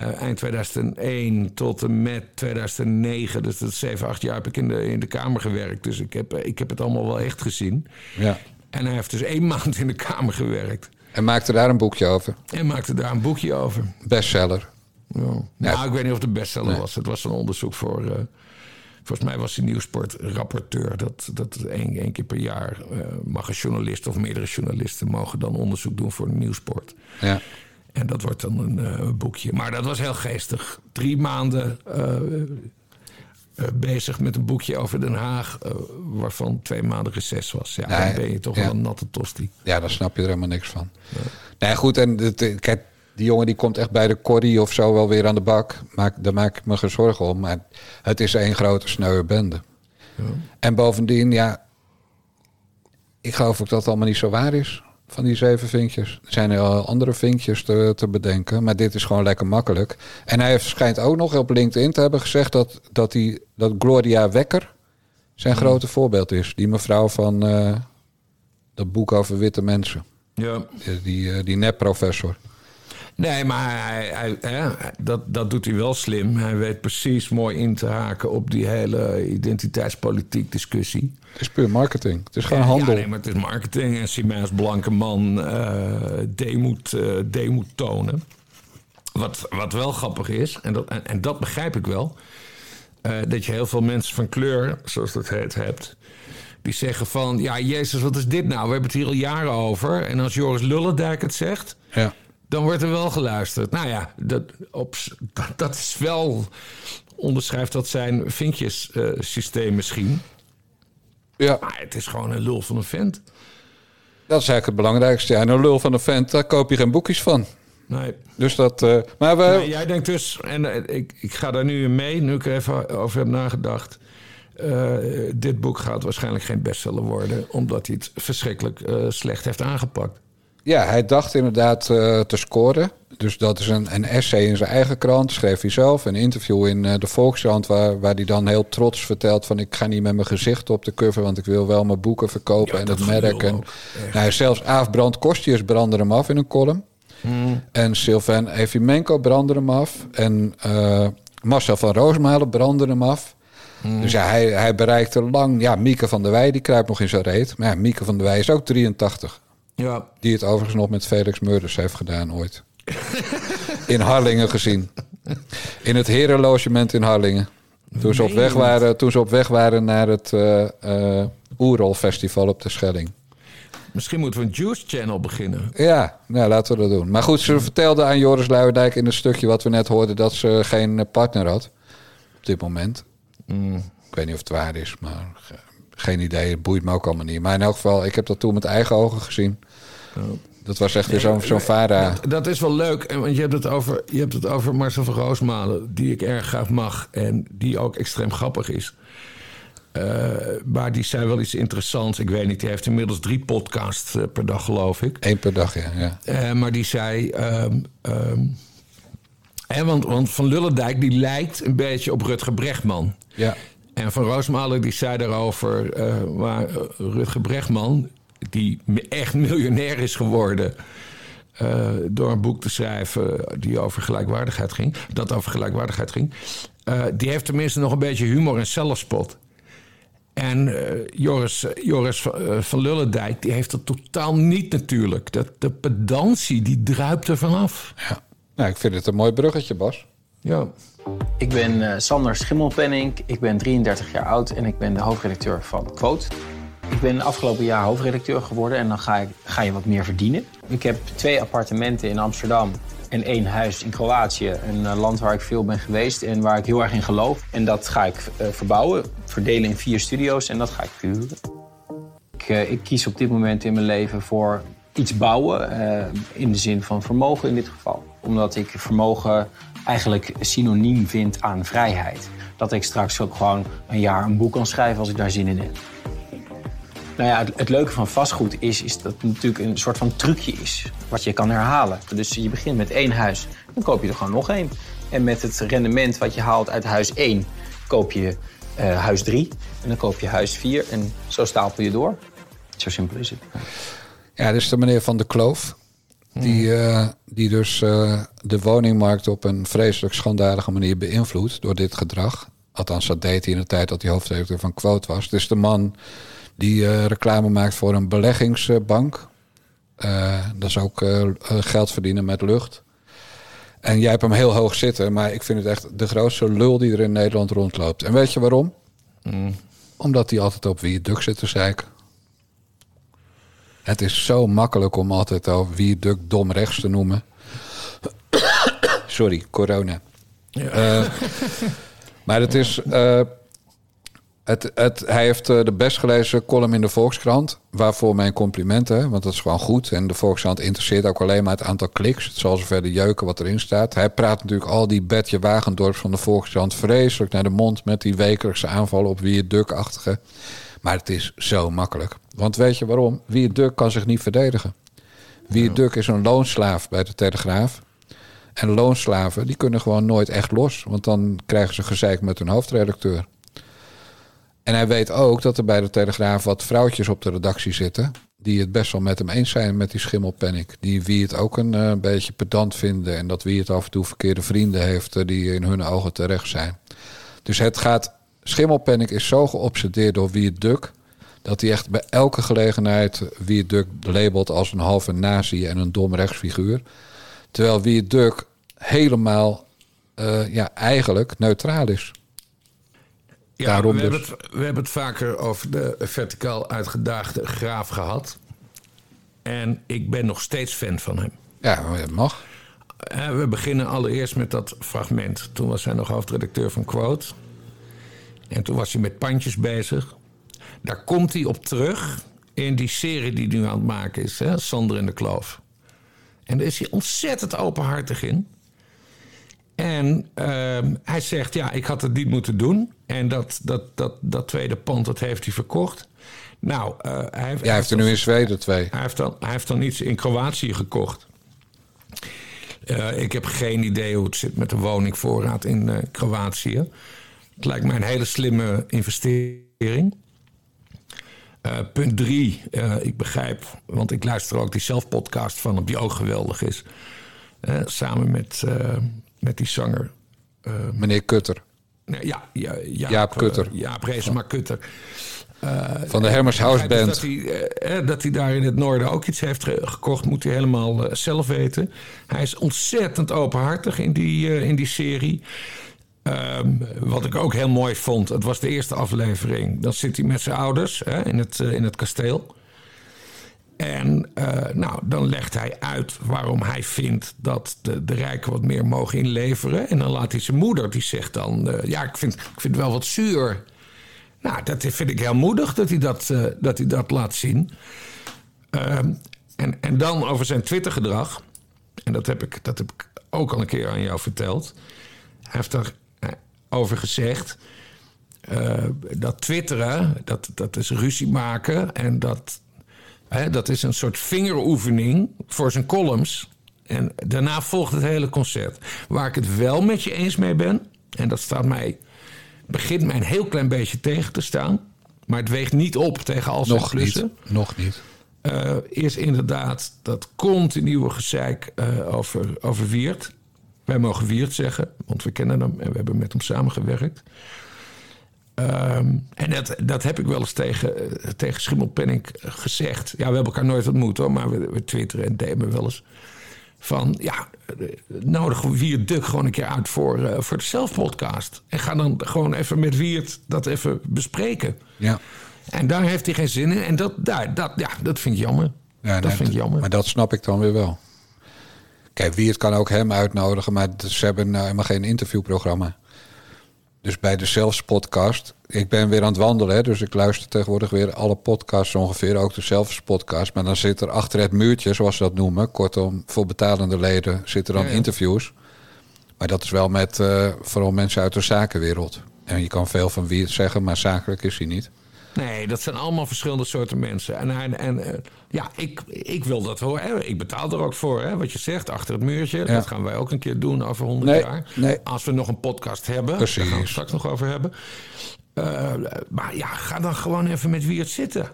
eind 2001 tot en met 2009, dus dat is 7, 8 jaar, heb ik in de, in de Kamer gewerkt. Dus ik heb, eh, ik heb het allemaal wel echt gezien. Ja. En hij heeft dus één maand in de Kamer gewerkt. En maakte daar een boekje over. En maakte daar een boekje over. Bestseller. Ja. Nou, ik weet niet of het een bestseller was. Het was een onderzoek voor. eh, volgens mij was hij nieuwsportrapporteur. Dat, dat één, één keer per jaar eh, mag een journalist of meerdere journalisten mogen dan onderzoek doen voor nieuwsport. Ja. En dat wordt dan een eh, boekje. Maar dat was heel geestig. Drie maanden eh, eh, bezig met een boekje over Den Haag, waarvan twee maanden reces was. Ja, Nee, dan ben je toch ja. wel een natte tosti. Ja, daar snap je er helemaal niks van. Nee, goed, en kijk, die jongen die komt echt bij de Corrie of zo wel weer aan de bak. Maak, daar maak ik me geen zorgen om. Maar het is één grote sneuwe bende. En bovendien, ja, ik geloof ook dat het allemaal niet zo waar is. Van die zeven vinkjes. Er zijn heel andere vinkjes te, te bedenken. Maar dit is gewoon lekker makkelijk. En hij schijnt ook nog op LinkedIn te hebben gezegd dat, dat, die, dat Gloria Wekker zijn grote voorbeeld is. Die mevrouw van eh, dat boek over witte mensen. Ja. Die, die, eh, die nep-professor. Nee, maar hij, hij, hè, dat, dat doet hij wel slim. Hij weet precies mooi in te haken op die hele identiteitspolitiek discussie. Het is puur marketing. Het is gewoon handel. Ja, nee, maar het is marketing. En Sima als blanke man deemoed tonen. Wat, wat wel grappig is, en dat, en, en dat begrijp ik wel... eh, dat je heel veel mensen van kleur, zoals dat heet, hebt... die zeggen van, ja, Jezus, wat is dit nou? We hebben het hier al jaren over. En als Joris Lullendijk het zegt... Ja. Dan wordt er wel geluisterd. Nou ja, dat, op, dat, is wel... Onderschrijft dat zijn vinkjes-systeem misschien. Ja, Maar het is gewoon een lul van een vent. dat is eigenlijk het belangrijkste. Ja, en een lul van een vent, daar koop je geen boekjes van. Nee. Dus dat... eh, maar we... Nee, jij denkt dus, en eh, ik, ik ga daar nu in mee, nu ik er even over heb nagedacht. Eh, dit boek gaat waarschijnlijk geen bestseller worden, omdat hij het verschrikkelijk eh, slecht heeft aangepakt. Ja, hij dacht inderdaad eh, te scoren. Dus dat is een, een essay in zijn eigen krant, schreef hij zelf. Een interview in eh, de Volkskrant, waar, waar hij dan heel trots vertelt van... ik ga niet met mijn gezicht op de cover, want ik wil wel mijn boeken verkopen Ja, en dat het merk. En, nou, zelfs Aaf Brand Kostjes brandde hem af in een column. Hmm. En Sylvain Evimenko brandde hem af. En eh, Marcel van Roosmalen brandde hem af. Hmm. Dus ja, hij, hij bereikte lang... Ja, Mieke van der Wij, die kruipt nog in zijn reet. Maar ja, Mieke van der Wij is ook 83. Ja, Die het overigens nog met Felix Meurders heeft gedaan ooit. In Harlingen gezien. In het herenlogement in Harlingen. Toen ze op weg waren, toen ze op weg waren naar het eh eh Oerol Festival op de Schelling. misschien moeten we een Juice Channel beginnen. Ja, nou, laten we dat doen. Maar goed, ze vertelde aan Joris Luijendijk in het stukje wat we net hoorden... dat ze geen eh, partner had op dit moment. Ik weet niet of het waar is, maar ge- geen idee. Het boeit me ook allemaal niet. Maar in elk geval, ik heb dat toen met eigen ogen gezien. Dat was echt weer zo'n zo'n Vara. Dat is wel leuk, en want je hebt het over, je hebt het over Marcel van Roosmalen, die ik erg graag mag en die ook extreem grappig is. Eh, maar die zei wel iets interessants. Ik weet niet, hij heeft inmiddels drie podcasts eh, per dag, geloof ik. Eén per dag, ja. ja. Eh, maar die zei. hè, want, want Van Lullendijk die lijkt een beetje op Rutger Brechtman. ja. En Van Roosmalen die zei daarover. eh waar eh, Rutger Brechtman, die echt miljonair is geworden. eh, door een boek te schrijven die over gelijkwaardigheid ging. Dat over gelijkwaardigheid ging. die heeft tenminste nog een beetje humor en zelfspot. En Joris, Joris van, van Lullendijk, die heeft dat totaal niet natuurlijk. Dat, de pedantie, die druipt er vanaf. ja. Nou, ik vind het een mooi bruggetje, Bas. Ja. Ik ben eh, Sander Schimmelpenning, ik ben 33 jaar oud en ik ben de hoofdredacteur van Quote. Ik ben afgelopen jaar hoofdredacteur geworden en dan ga, ik, ga je wat meer verdienen. Ik heb twee appartementen in Amsterdam en één huis in Kroatië. Een eh, land waar ik veel ben geweest en waar ik heel erg in geloof. En dat ga ik eh, verbouwen, verdelen in vier studio's en dat ga ik verhuren. Ik, ik kies op dit moment in mijn leven voor iets bouwen, in de zin van vermogen in dit geval. Omdat ik vermogen eigenlijk synoniem vind aan vrijheid. Dat ik straks ook gewoon een jaar een boek kan schrijven als ik daar zin in heb. Nou ja, het, leuke van vastgoed is, is dat het natuurlijk een soort van trucje is. Wat je kan herhalen. Dus je begint met één huis, dan koop je er gewoon nog één. En met het rendement wat je haalt uit huis 1, koop je eh, huis 3. En dan koop je huis 4 en zo stapel je door. Zo simpel is het. Ja, is de meneer Van de Kloof. Die, eh, die dus eh, de woningmarkt op een vreselijk schandalige manier beïnvloedt door dit gedrag. Althans, dat deed hij in de tijd dat hij hoofdredacteur van Quote was. Het is de man die eh, reclame maakt voor een beleggingsbank. Dat is ook geld verdienen met lucht. En jij hebt hem heel hoog zitten, maar ik vind het echt de grootste lul die er in Nederland rondloopt. En weet je waarom? Omdat hij altijd op wie duk zit te zeiken. Het is zo makkelijk om altijd over wie duk dom rechts te noemen. Sorry, corona. Eh, maar het is. eh, het, het, hij heeft eh, de best gelezen column in de Volkskrant. Waarvoor mijn complimenten, want dat is gewoon goed. En de Volkskrant interesseert ook alleen maar het aantal kliks. Het zal zover de jeuken wat erin staat. Hij praat natuurlijk al die Betje Wagendorp van de Volkskrant vreselijk naar de mond. met die wekelijkse aanvallen op wie duk-achtige. Maar het is zo makkelijk. Want weet je waarom? Wie duk kan zich niet verdedigen. Wie duk is een loonslaaf bij de Telegraaf. En loonslaven die kunnen gewoon nooit echt los. Want dan krijgen ze gezeik met hun hoofdredacteur. En hij weet ook dat er bij de Telegraaf wat vrouwtjes op de redactie zitten. die het best wel met hem eens zijn met die schimmelpennik. Die wie het ook een eh, beetje pedant vinden. en dat wie het af en toe verkeerde vrienden heeft. eh, die in hun ogen terecht zijn. Dus het gaat. Schimmelpennik is zo geobsedeerd door wie het duk. dat hij echt bij elke gelegenheid wie het duk labelt als een halve nazi en een dom rechtsfiguur. Terwijl wie het duk helemaal eh, ja, eigenlijk neutraal is. Ja, Daarom we, dus. hebben het, we hebben het vaker over de verticaal uitgedaagde graaf gehad. En ik ben nog steeds fan van hem. Ja, dat mag. Eh, we beginnen allereerst met dat fragment. Toen was hij nog hoofdredacteur van Quote. En toen was hij met pandjes bezig. Daar komt hij op terug in die serie die hij nu aan het maken is. Hè? Sander in de Kloof. En daar is hij ontzettend openhartig in. En ehm, hij zegt, ja, ik had het niet moeten doen. En dat, dat, dat, dat tweede pand, dat heeft hij verkocht. Nou, uh, hij, ja, hij heeft er nu in Zweden twee. Hij heeft dan, hij heeft dan iets in Kroatië gekocht. Uh, ik heb geen idee hoe het zit met de woningvoorraad in uh, Kroatië. Het lijkt mij een hele slimme investering. Uh, punt drie, ik begrijp, want ik luister ook die zelfpodcast van hem, die ook geweldig is. samen met, met die zanger. Meneer Kutter. Nee, ja, ja, Jaap, Jaap Kutter. Jaap Reesema Kutter. Van de Hermers House Band. Dat hij, dat hij daar in het noorden ook iets heeft gekocht, moet hij helemaal zelf weten. Hij is ontzettend openhartig in die, in die serie. Um, wat ik ook heel mooi vond, het was de eerste aflevering. Dan zit hij met zijn ouders hè, in, het, in het kasteel. En nou, dan legt hij uit waarom hij vindt dat de, de rijken wat meer mogen inleveren. En dan laat hij zijn moeder, die zegt dan... ja, ik vind, ik vind het wel wat zuur nou, dat vind ik heel moedig dat hij dat, dat, hij dat laat zien. Uh, en, en dan over zijn Twitter-gedrag. En dat heb, ik, dat heb ik ook al een keer aan jou verteld. Hij heeft erover gezegd. Uh, dat twitteren, dat, dat is ruzie maken. En dat, hè, dat is een soort vingeroefening voor zijn columns. En daarna volgt het hele concert. Waar ik het wel met je eens mee ben. En dat staat mij begint mij een heel klein beetje tegen te staan. Maar het weegt niet op tegen al zijn Nog klussen. Niet. Nog niet. Uh, is inderdaad dat continue gezeik uh, over, over Wiert. Wij mogen Wiert zeggen, want we kennen hem en we hebben met hem samengewerkt. Um, en dat, dat heb ik wel eens tegen, tegen Schimmelpenning gezegd. Ja, we hebben elkaar nooit ontmoet hoor, maar we, we twitteren en delen wel eens van ja, nodig Wiert Duk gewoon een keer uit voor, uh, voor de zelfpodcast. En ga dan gewoon even met Wiert dat even bespreken. Ja. En daar heeft hij geen zin in. En dat, daar, dat, ja, dat vind ik jammer. Ja, dat nee, vind ik jammer. Maar dat snap ik dan weer wel. Kijk, Wiert kan ook hem uitnodigen, maar ze hebben nou helemaal geen interviewprogramma. Dus bij de Zelfs podcast. Ik ben weer aan het wandelen, hè, dus ik luister tegenwoordig weer alle podcasts ongeveer. Ook de Zelfs podcast. Maar dan zit er achter het muurtje, zoals ze dat noemen. Kortom, voor betalende leden zitten dan Ja, ja. interviews. Maar dat is wel met eh, vooral mensen uit de zakenwereld. En je kan veel van wie het zeggen, maar zakelijk is hij niet. Nee, dat zijn allemaal verschillende soorten mensen. En, en, en eh, ja, ik, ik wil dat hoor. Hè. Ik betaal er ook voor, hè, wat je zegt, achter het muurtje. Dat gaan wij ook een keer doen over 100 Nee, jaar. nee. Als we nog een podcast hebben. Precies. Daar gaan we het straks nog over hebben. Eh, maar ja, ga dan gewoon even met wie het zitten.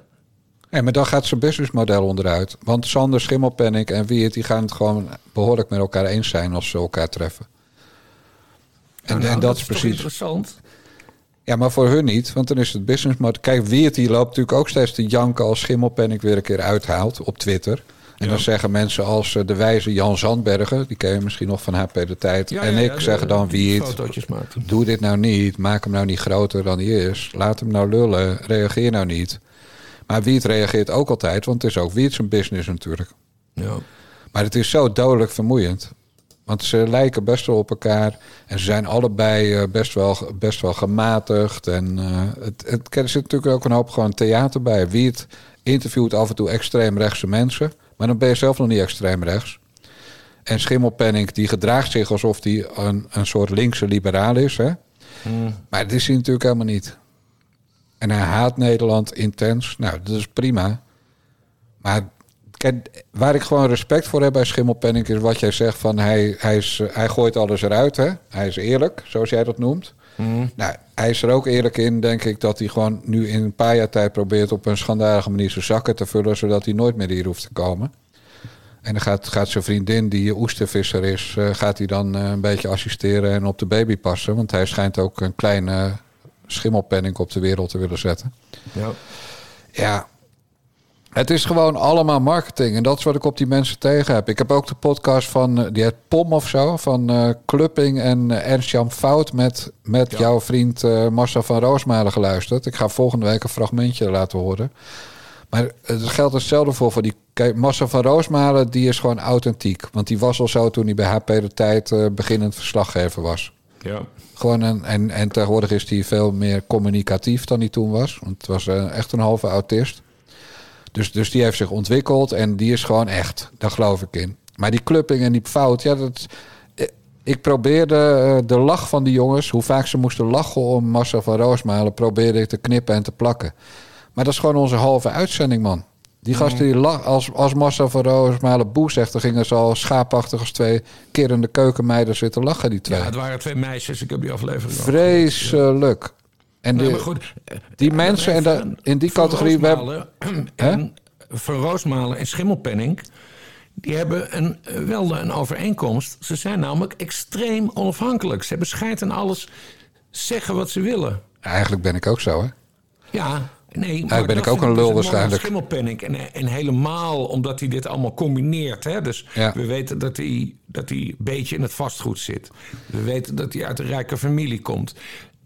Nee, maar dan gaat zijn businessmodel onderuit. Want Sander, Schimmelpenninck en Wiert... die gaan het gewoon behoorlijk met elkaar eens zijn als ze elkaar treffen. En, Nou, en dat, is toch precies... interessant. Ja, maar voor hun niet, want dan is het businessmodel... Kijk, Wiert die loopt natuurlijk ook steeds te janken... als Schimmelpenninck weer een keer uithaalt op Twitter. En dan zeggen mensen als eh, de wijze Jan Zandbergen... die ken je misschien nog van HP De Tijd... Ja, en ja, ik de- dan maakten. doe dit nou niet, maak hem nou niet groter dan hij is. Laat hem nou lullen, reageer nou niet. Maar Wiert reageert ook altijd, want het is ook Wiert zijn business natuurlijk. Ja. Maar het is zo dodelijk vermoeiend. Want ze lijken best wel op elkaar. En ze zijn allebei eh, best, wel, best wel gematigd. En eh, het, het, er zit natuurlijk ook een hoop gewoon theater bij. Wie het interviewt af en toe extreemrechtse mensen. Maar dan ben je zelf nog niet extreem rechts. En Schimmelpenning die gedraagt zich alsof hij een, een soort linkse liberaal is. Hè? Maar dat is hij natuurlijk helemaal niet. En hij haat Nederland intens. Nou, dat is prima. Maar kijk, waar ik gewoon respect voor heb bij Schimmelpenning is wat jij zegt van hij, hij, is, hij gooit alles eruit. Hè? Hij is eerlijk, zoals jij dat noemt. Nou, hij is er ook eerlijk in, denk ik, dat hij gewoon nu in een paar jaar tijd probeert op een schandalige manier zijn zakken te vullen, zodat hij nooit meer hier hoeft te komen. En dan gaat, gaat zijn vriendin, die oestervisser is, eh, gaat hij dan eh, een beetje assisteren en op de baby passen. Want hij schijnt ook een kleine schimmelpenning op de wereld te willen zetten. Ja. Ja, het is gewoon allemaal marketing. En dat is wat ik op die mensen tegen heb. Ik heb ook de podcast van, eh, die heet POM of zo, van eh Klupping en eh, Ernst-Jan Fout met, met jouw vriend Marcel van Roosmalen geluisterd. Ik ga volgende week een fragmentje laten horen. Maar het geldt hetzelfde voor, voor die Kijk, Marcel van Roosmalen, die is gewoon authentiek. Want die was al zo toen hij bij HP de Tijd beginnend verslaggever was. Ja. Gewoon een, en, en tegenwoordig is hij veel meer communicatief dan hij toen was. Want het was echt een halve autist. Dus, dus die heeft zich ontwikkeld en die is gewoon echt. Daar geloof ik in. Maar die clubbing en die fout, ja, dat. eh, Ik probeerde eh, de lach van die jongens, hoe vaak ze moesten lachen om Marcel van Roosmalen, probeerde ik te knippen en te plakken. Maar dat is gewoon onze halve uitzending, man. Die gasten die lach, als, als Marcel van Roosmalen boe zegt, dan gingen ze al schaapachtig als twee kerende keukenmeiden zitten lachen, die twee. ja, het waren twee meisjes. Ik heb die aflevering Vreselijk. En die, maar goed, eh, die mensen en da- in die categorie... We hebben, Van Roosmalen en Schimmelpenning... die hebben een, eh, wel een overeenkomst. Ze zijn namelijk extreem onafhankelijk. Ze hebben scheid aan alles zeggen wat ze willen. eigenlijk ben ik ook zo, hè? Ja, nee. ben dat ik ook een dus lul waarschijnlijk. Schimmelpenninck. En, en helemaal omdat hij dit allemaal combineert. Hè? Dus Ja. we weten dat hij, dat hij een beetje in het vastgoed zit. We weten dat hij uit een rijke familie komt.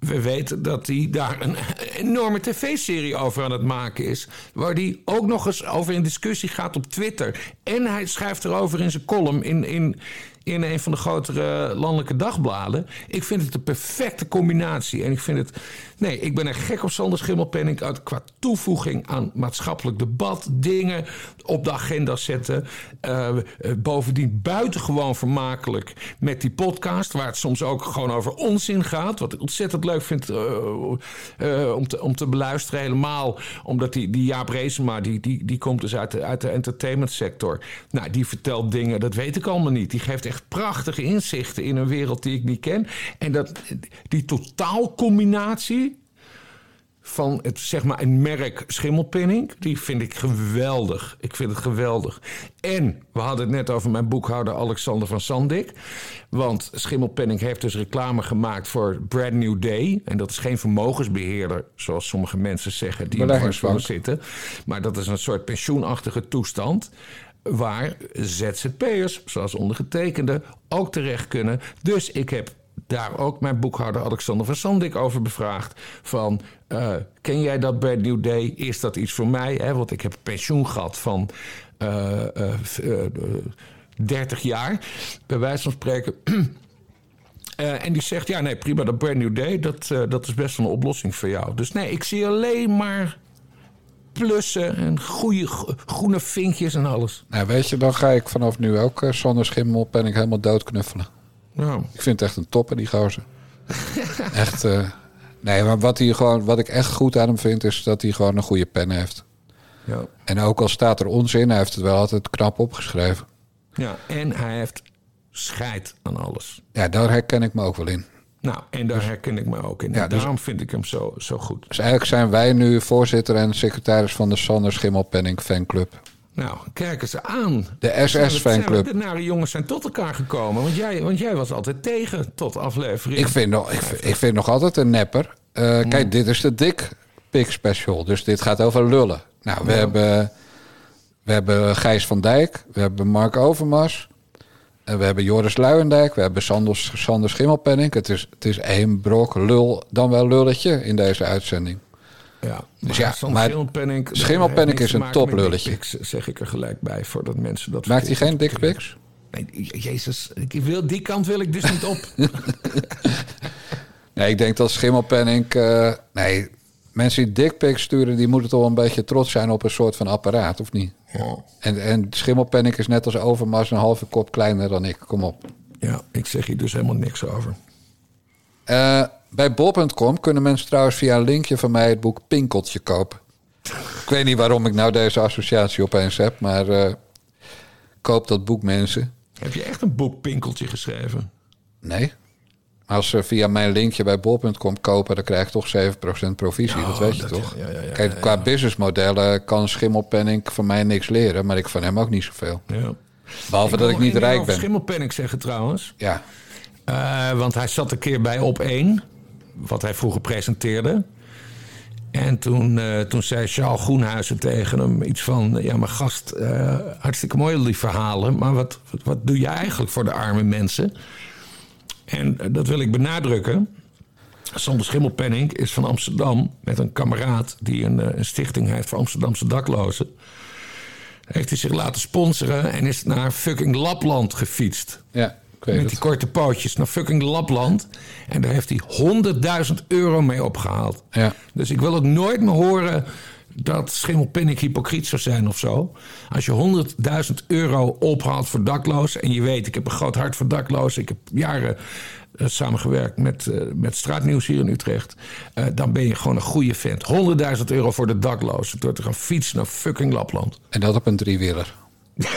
We weten dat hij daar een enorme tv-serie over aan het maken is. Waar hij ook nog eens over in discussie gaat op Twitter. En hij schrijft erover in zijn column in, in, in een van de grotere landelijke dagbladen. Ik vind het een perfecte combinatie. En ik vind het. Nee, ik ben er gek op Sander Schimmelpenning uit qua toevoeging aan maatschappelijk debat. Dingen op de agenda zetten. Eh, eh, bovendien buitengewoon vermakelijk met die podcast. Waar het soms ook gewoon over onzin gaat. Wat ik ontzettend leuk vind eh, om, te, om te beluisteren. Helemaal omdat die, die Jaap Reesema, die, die, die komt dus uit de, uit de entertainmentsector. Nou, die vertelt dingen, dat weet ik allemaal niet. Die geeft echt prachtige inzichten in een wereld die ik niet ken. En dat, die totaalcombinatie van het, zeg maar, een merk schimmelpenning. Die vind ik geweldig. Ik vind het geweldig. En we hadden het net over mijn boekhouder Alexander van Sandik. Want Schimmelpenning heeft dus reclame gemaakt voor Brand New Day. En dat is geen vermogensbeheerder, zoals sommige mensen zeggen, die in zitten. Maar dat is een soort pensioenachtige toestand. Waar ZZP'ers, zoals ondergetekende, ook terecht kunnen. Dus ik heb daar ook mijn boekhouder Alexander van Sandik over bevraagd. Van, eh, ken jij dat Brand New Day? Is dat iets voor mij? Want ik heb pensioen gehad van eh, eh, v- eh, 30 jaar, bij wijze van spreken. En die zegt, ja nee, prima, dat Brand New Day, dat, dat is best een oplossing voor jou. Dus nee, ik zie alleen maar plussen en goede, groene vinkjes en alles. Nou, weet je, dan ga ik vanaf nu ook uh, Sander Schimmel ben ik helemaal doodknuffelen. Nou, Ik vind het echt een topper, die gozer. echt, eh, nee, maar wat, hij gewoon, wat ik echt goed aan hem vind, is dat hij gewoon een goede pen heeft. ja. En ook al staat er onzin, hij heeft het wel altijd knap opgeschreven. ja, en hij heeft scheid aan alles. Ja, daar herken ik me ook wel in. Nou, en daar herken ik me ook in. Ja, dus- daarom vind ik hem zo, zo goed. Dus eigenlijk zijn wij nu voorzitter en secretaris van de Sander Schimmelpenning fanclub. Nou, kijken ze aan. De SS-fanclub. De nare jongens zijn tot elkaar gekomen. Want jij, want jij was altijd tegen tot aflevering. Ik vind, nog, ik, vind- ik vind nog altijd een nepper. Eh, Kijk, dit is de dik pik special. Dus dit gaat over lullen. Nou, we, hebben, we hebben Gijs van Dijk. We hebben Mark Overmars. En we hebben Joris Luijendijk. We hebben Sander, Sander Schimmelpenning. Het is, het is één brok lul, dan wel lulletje in deze uitzending. Ja, Dus ja, maar heeft niks is een toplulletje. zeg ik er gelijk bij, voordat mensen dat... Maakt hij geen dickpics? Nee, jezus, ik wil, die kant wil ik dus niet op. Nee, ik denk dat Schimmelpenning... eh, nee, mensen die dickpics sturen... die moeten toch een beetje trots zijn op een soort van apparaat, of niet? ja. En, en Schimmelpenning is net als Overmars een halve kop kleiner dan ik. Kom op. ja, ik zeg hier dus helemaal niks over. Eh, bij bol.com kunnen mensen trouwens via een linkje van mij het boek Pinkeltje kopen. ik weet niet waarom ik nou deze associatie opeens heb, maar eh, koop dat boek mensen. Heb je echt een boekpinkeltje geschreven? Nee. Als ze via mijn linkje bij bol.com kopen, dan krijg ik toch 7% provisie. Ja, dat weet je toch? ja, ja, ja, Kijk, qua businessmodellen kan Schimmelpenning van mij niks leren, maar ik van hem ook niet zoveel. Ja. Behalve dat ik niet rijk ben. Schimmelpenninck zeggen trouwens. Ja. Eh, want hij zat een keer bij Op 1, wat hij vroeger presenteerde. En toen, eh, toen zei Charles Groenhuizen tegen hem iets van... ja, maar gast, eh, hartstikke mooi die verhalen... maar wat, wat, wat doe je eigenlijk voor de arme mensen? En eh, dat wil ik benadrukken. Sander Schimmelpenning is van Amsterdam... met een kameraad die een, eh, een stichting heeft voor Amsterdamse daklozen. heeft hij zich laten sponsoren en is naar fucking Lapland gefietst. Ja, Met het. die korte pootjes naar fucking Lapland. En daar heeft hij 100.000 euro mee opgehaald. Ja. Dus ik wil ook nooit meer horen dat Schimmelpenninck hypocriet zou zijn of zo. Als je 100.000 euro ophaalt voor daklozen... en je weet, ik heb een groot hart voor daklozen... ik heb jaren eh, samengewerkt met, eh, met Straatnieuws hier in Utrecht... eh, dan ben je gewoon een goede vent. 100.000 euro voor de daklozen... door te gaan fietsen naar fucking Lapland. En dat op een driewieler.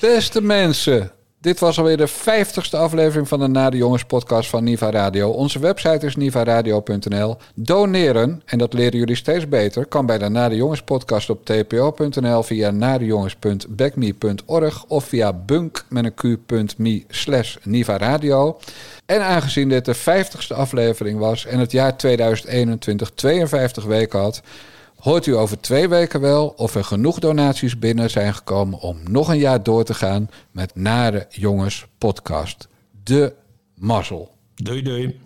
Beste mensen, dit was alweer de vijftigste aflevering van de Na de Jongens podcast van Niva Radio. Onze website is nivaradio.nl. Doneren, en dat leren jullie steeds beter, kan bij de Na Jongens podcast op tpo.nl via nadejongens.backme.org of via bunk met een q.me slash Niva Radio. En aangezien dit de vijftigste aflevering was en het jaar 2021 52 weken had, Hoort u over twee weken wel of er genoeg donaties binnen zijn gekomen om nog een jaar door te gaan met Nare Jongens Podcast. De mazzel. Doei doei.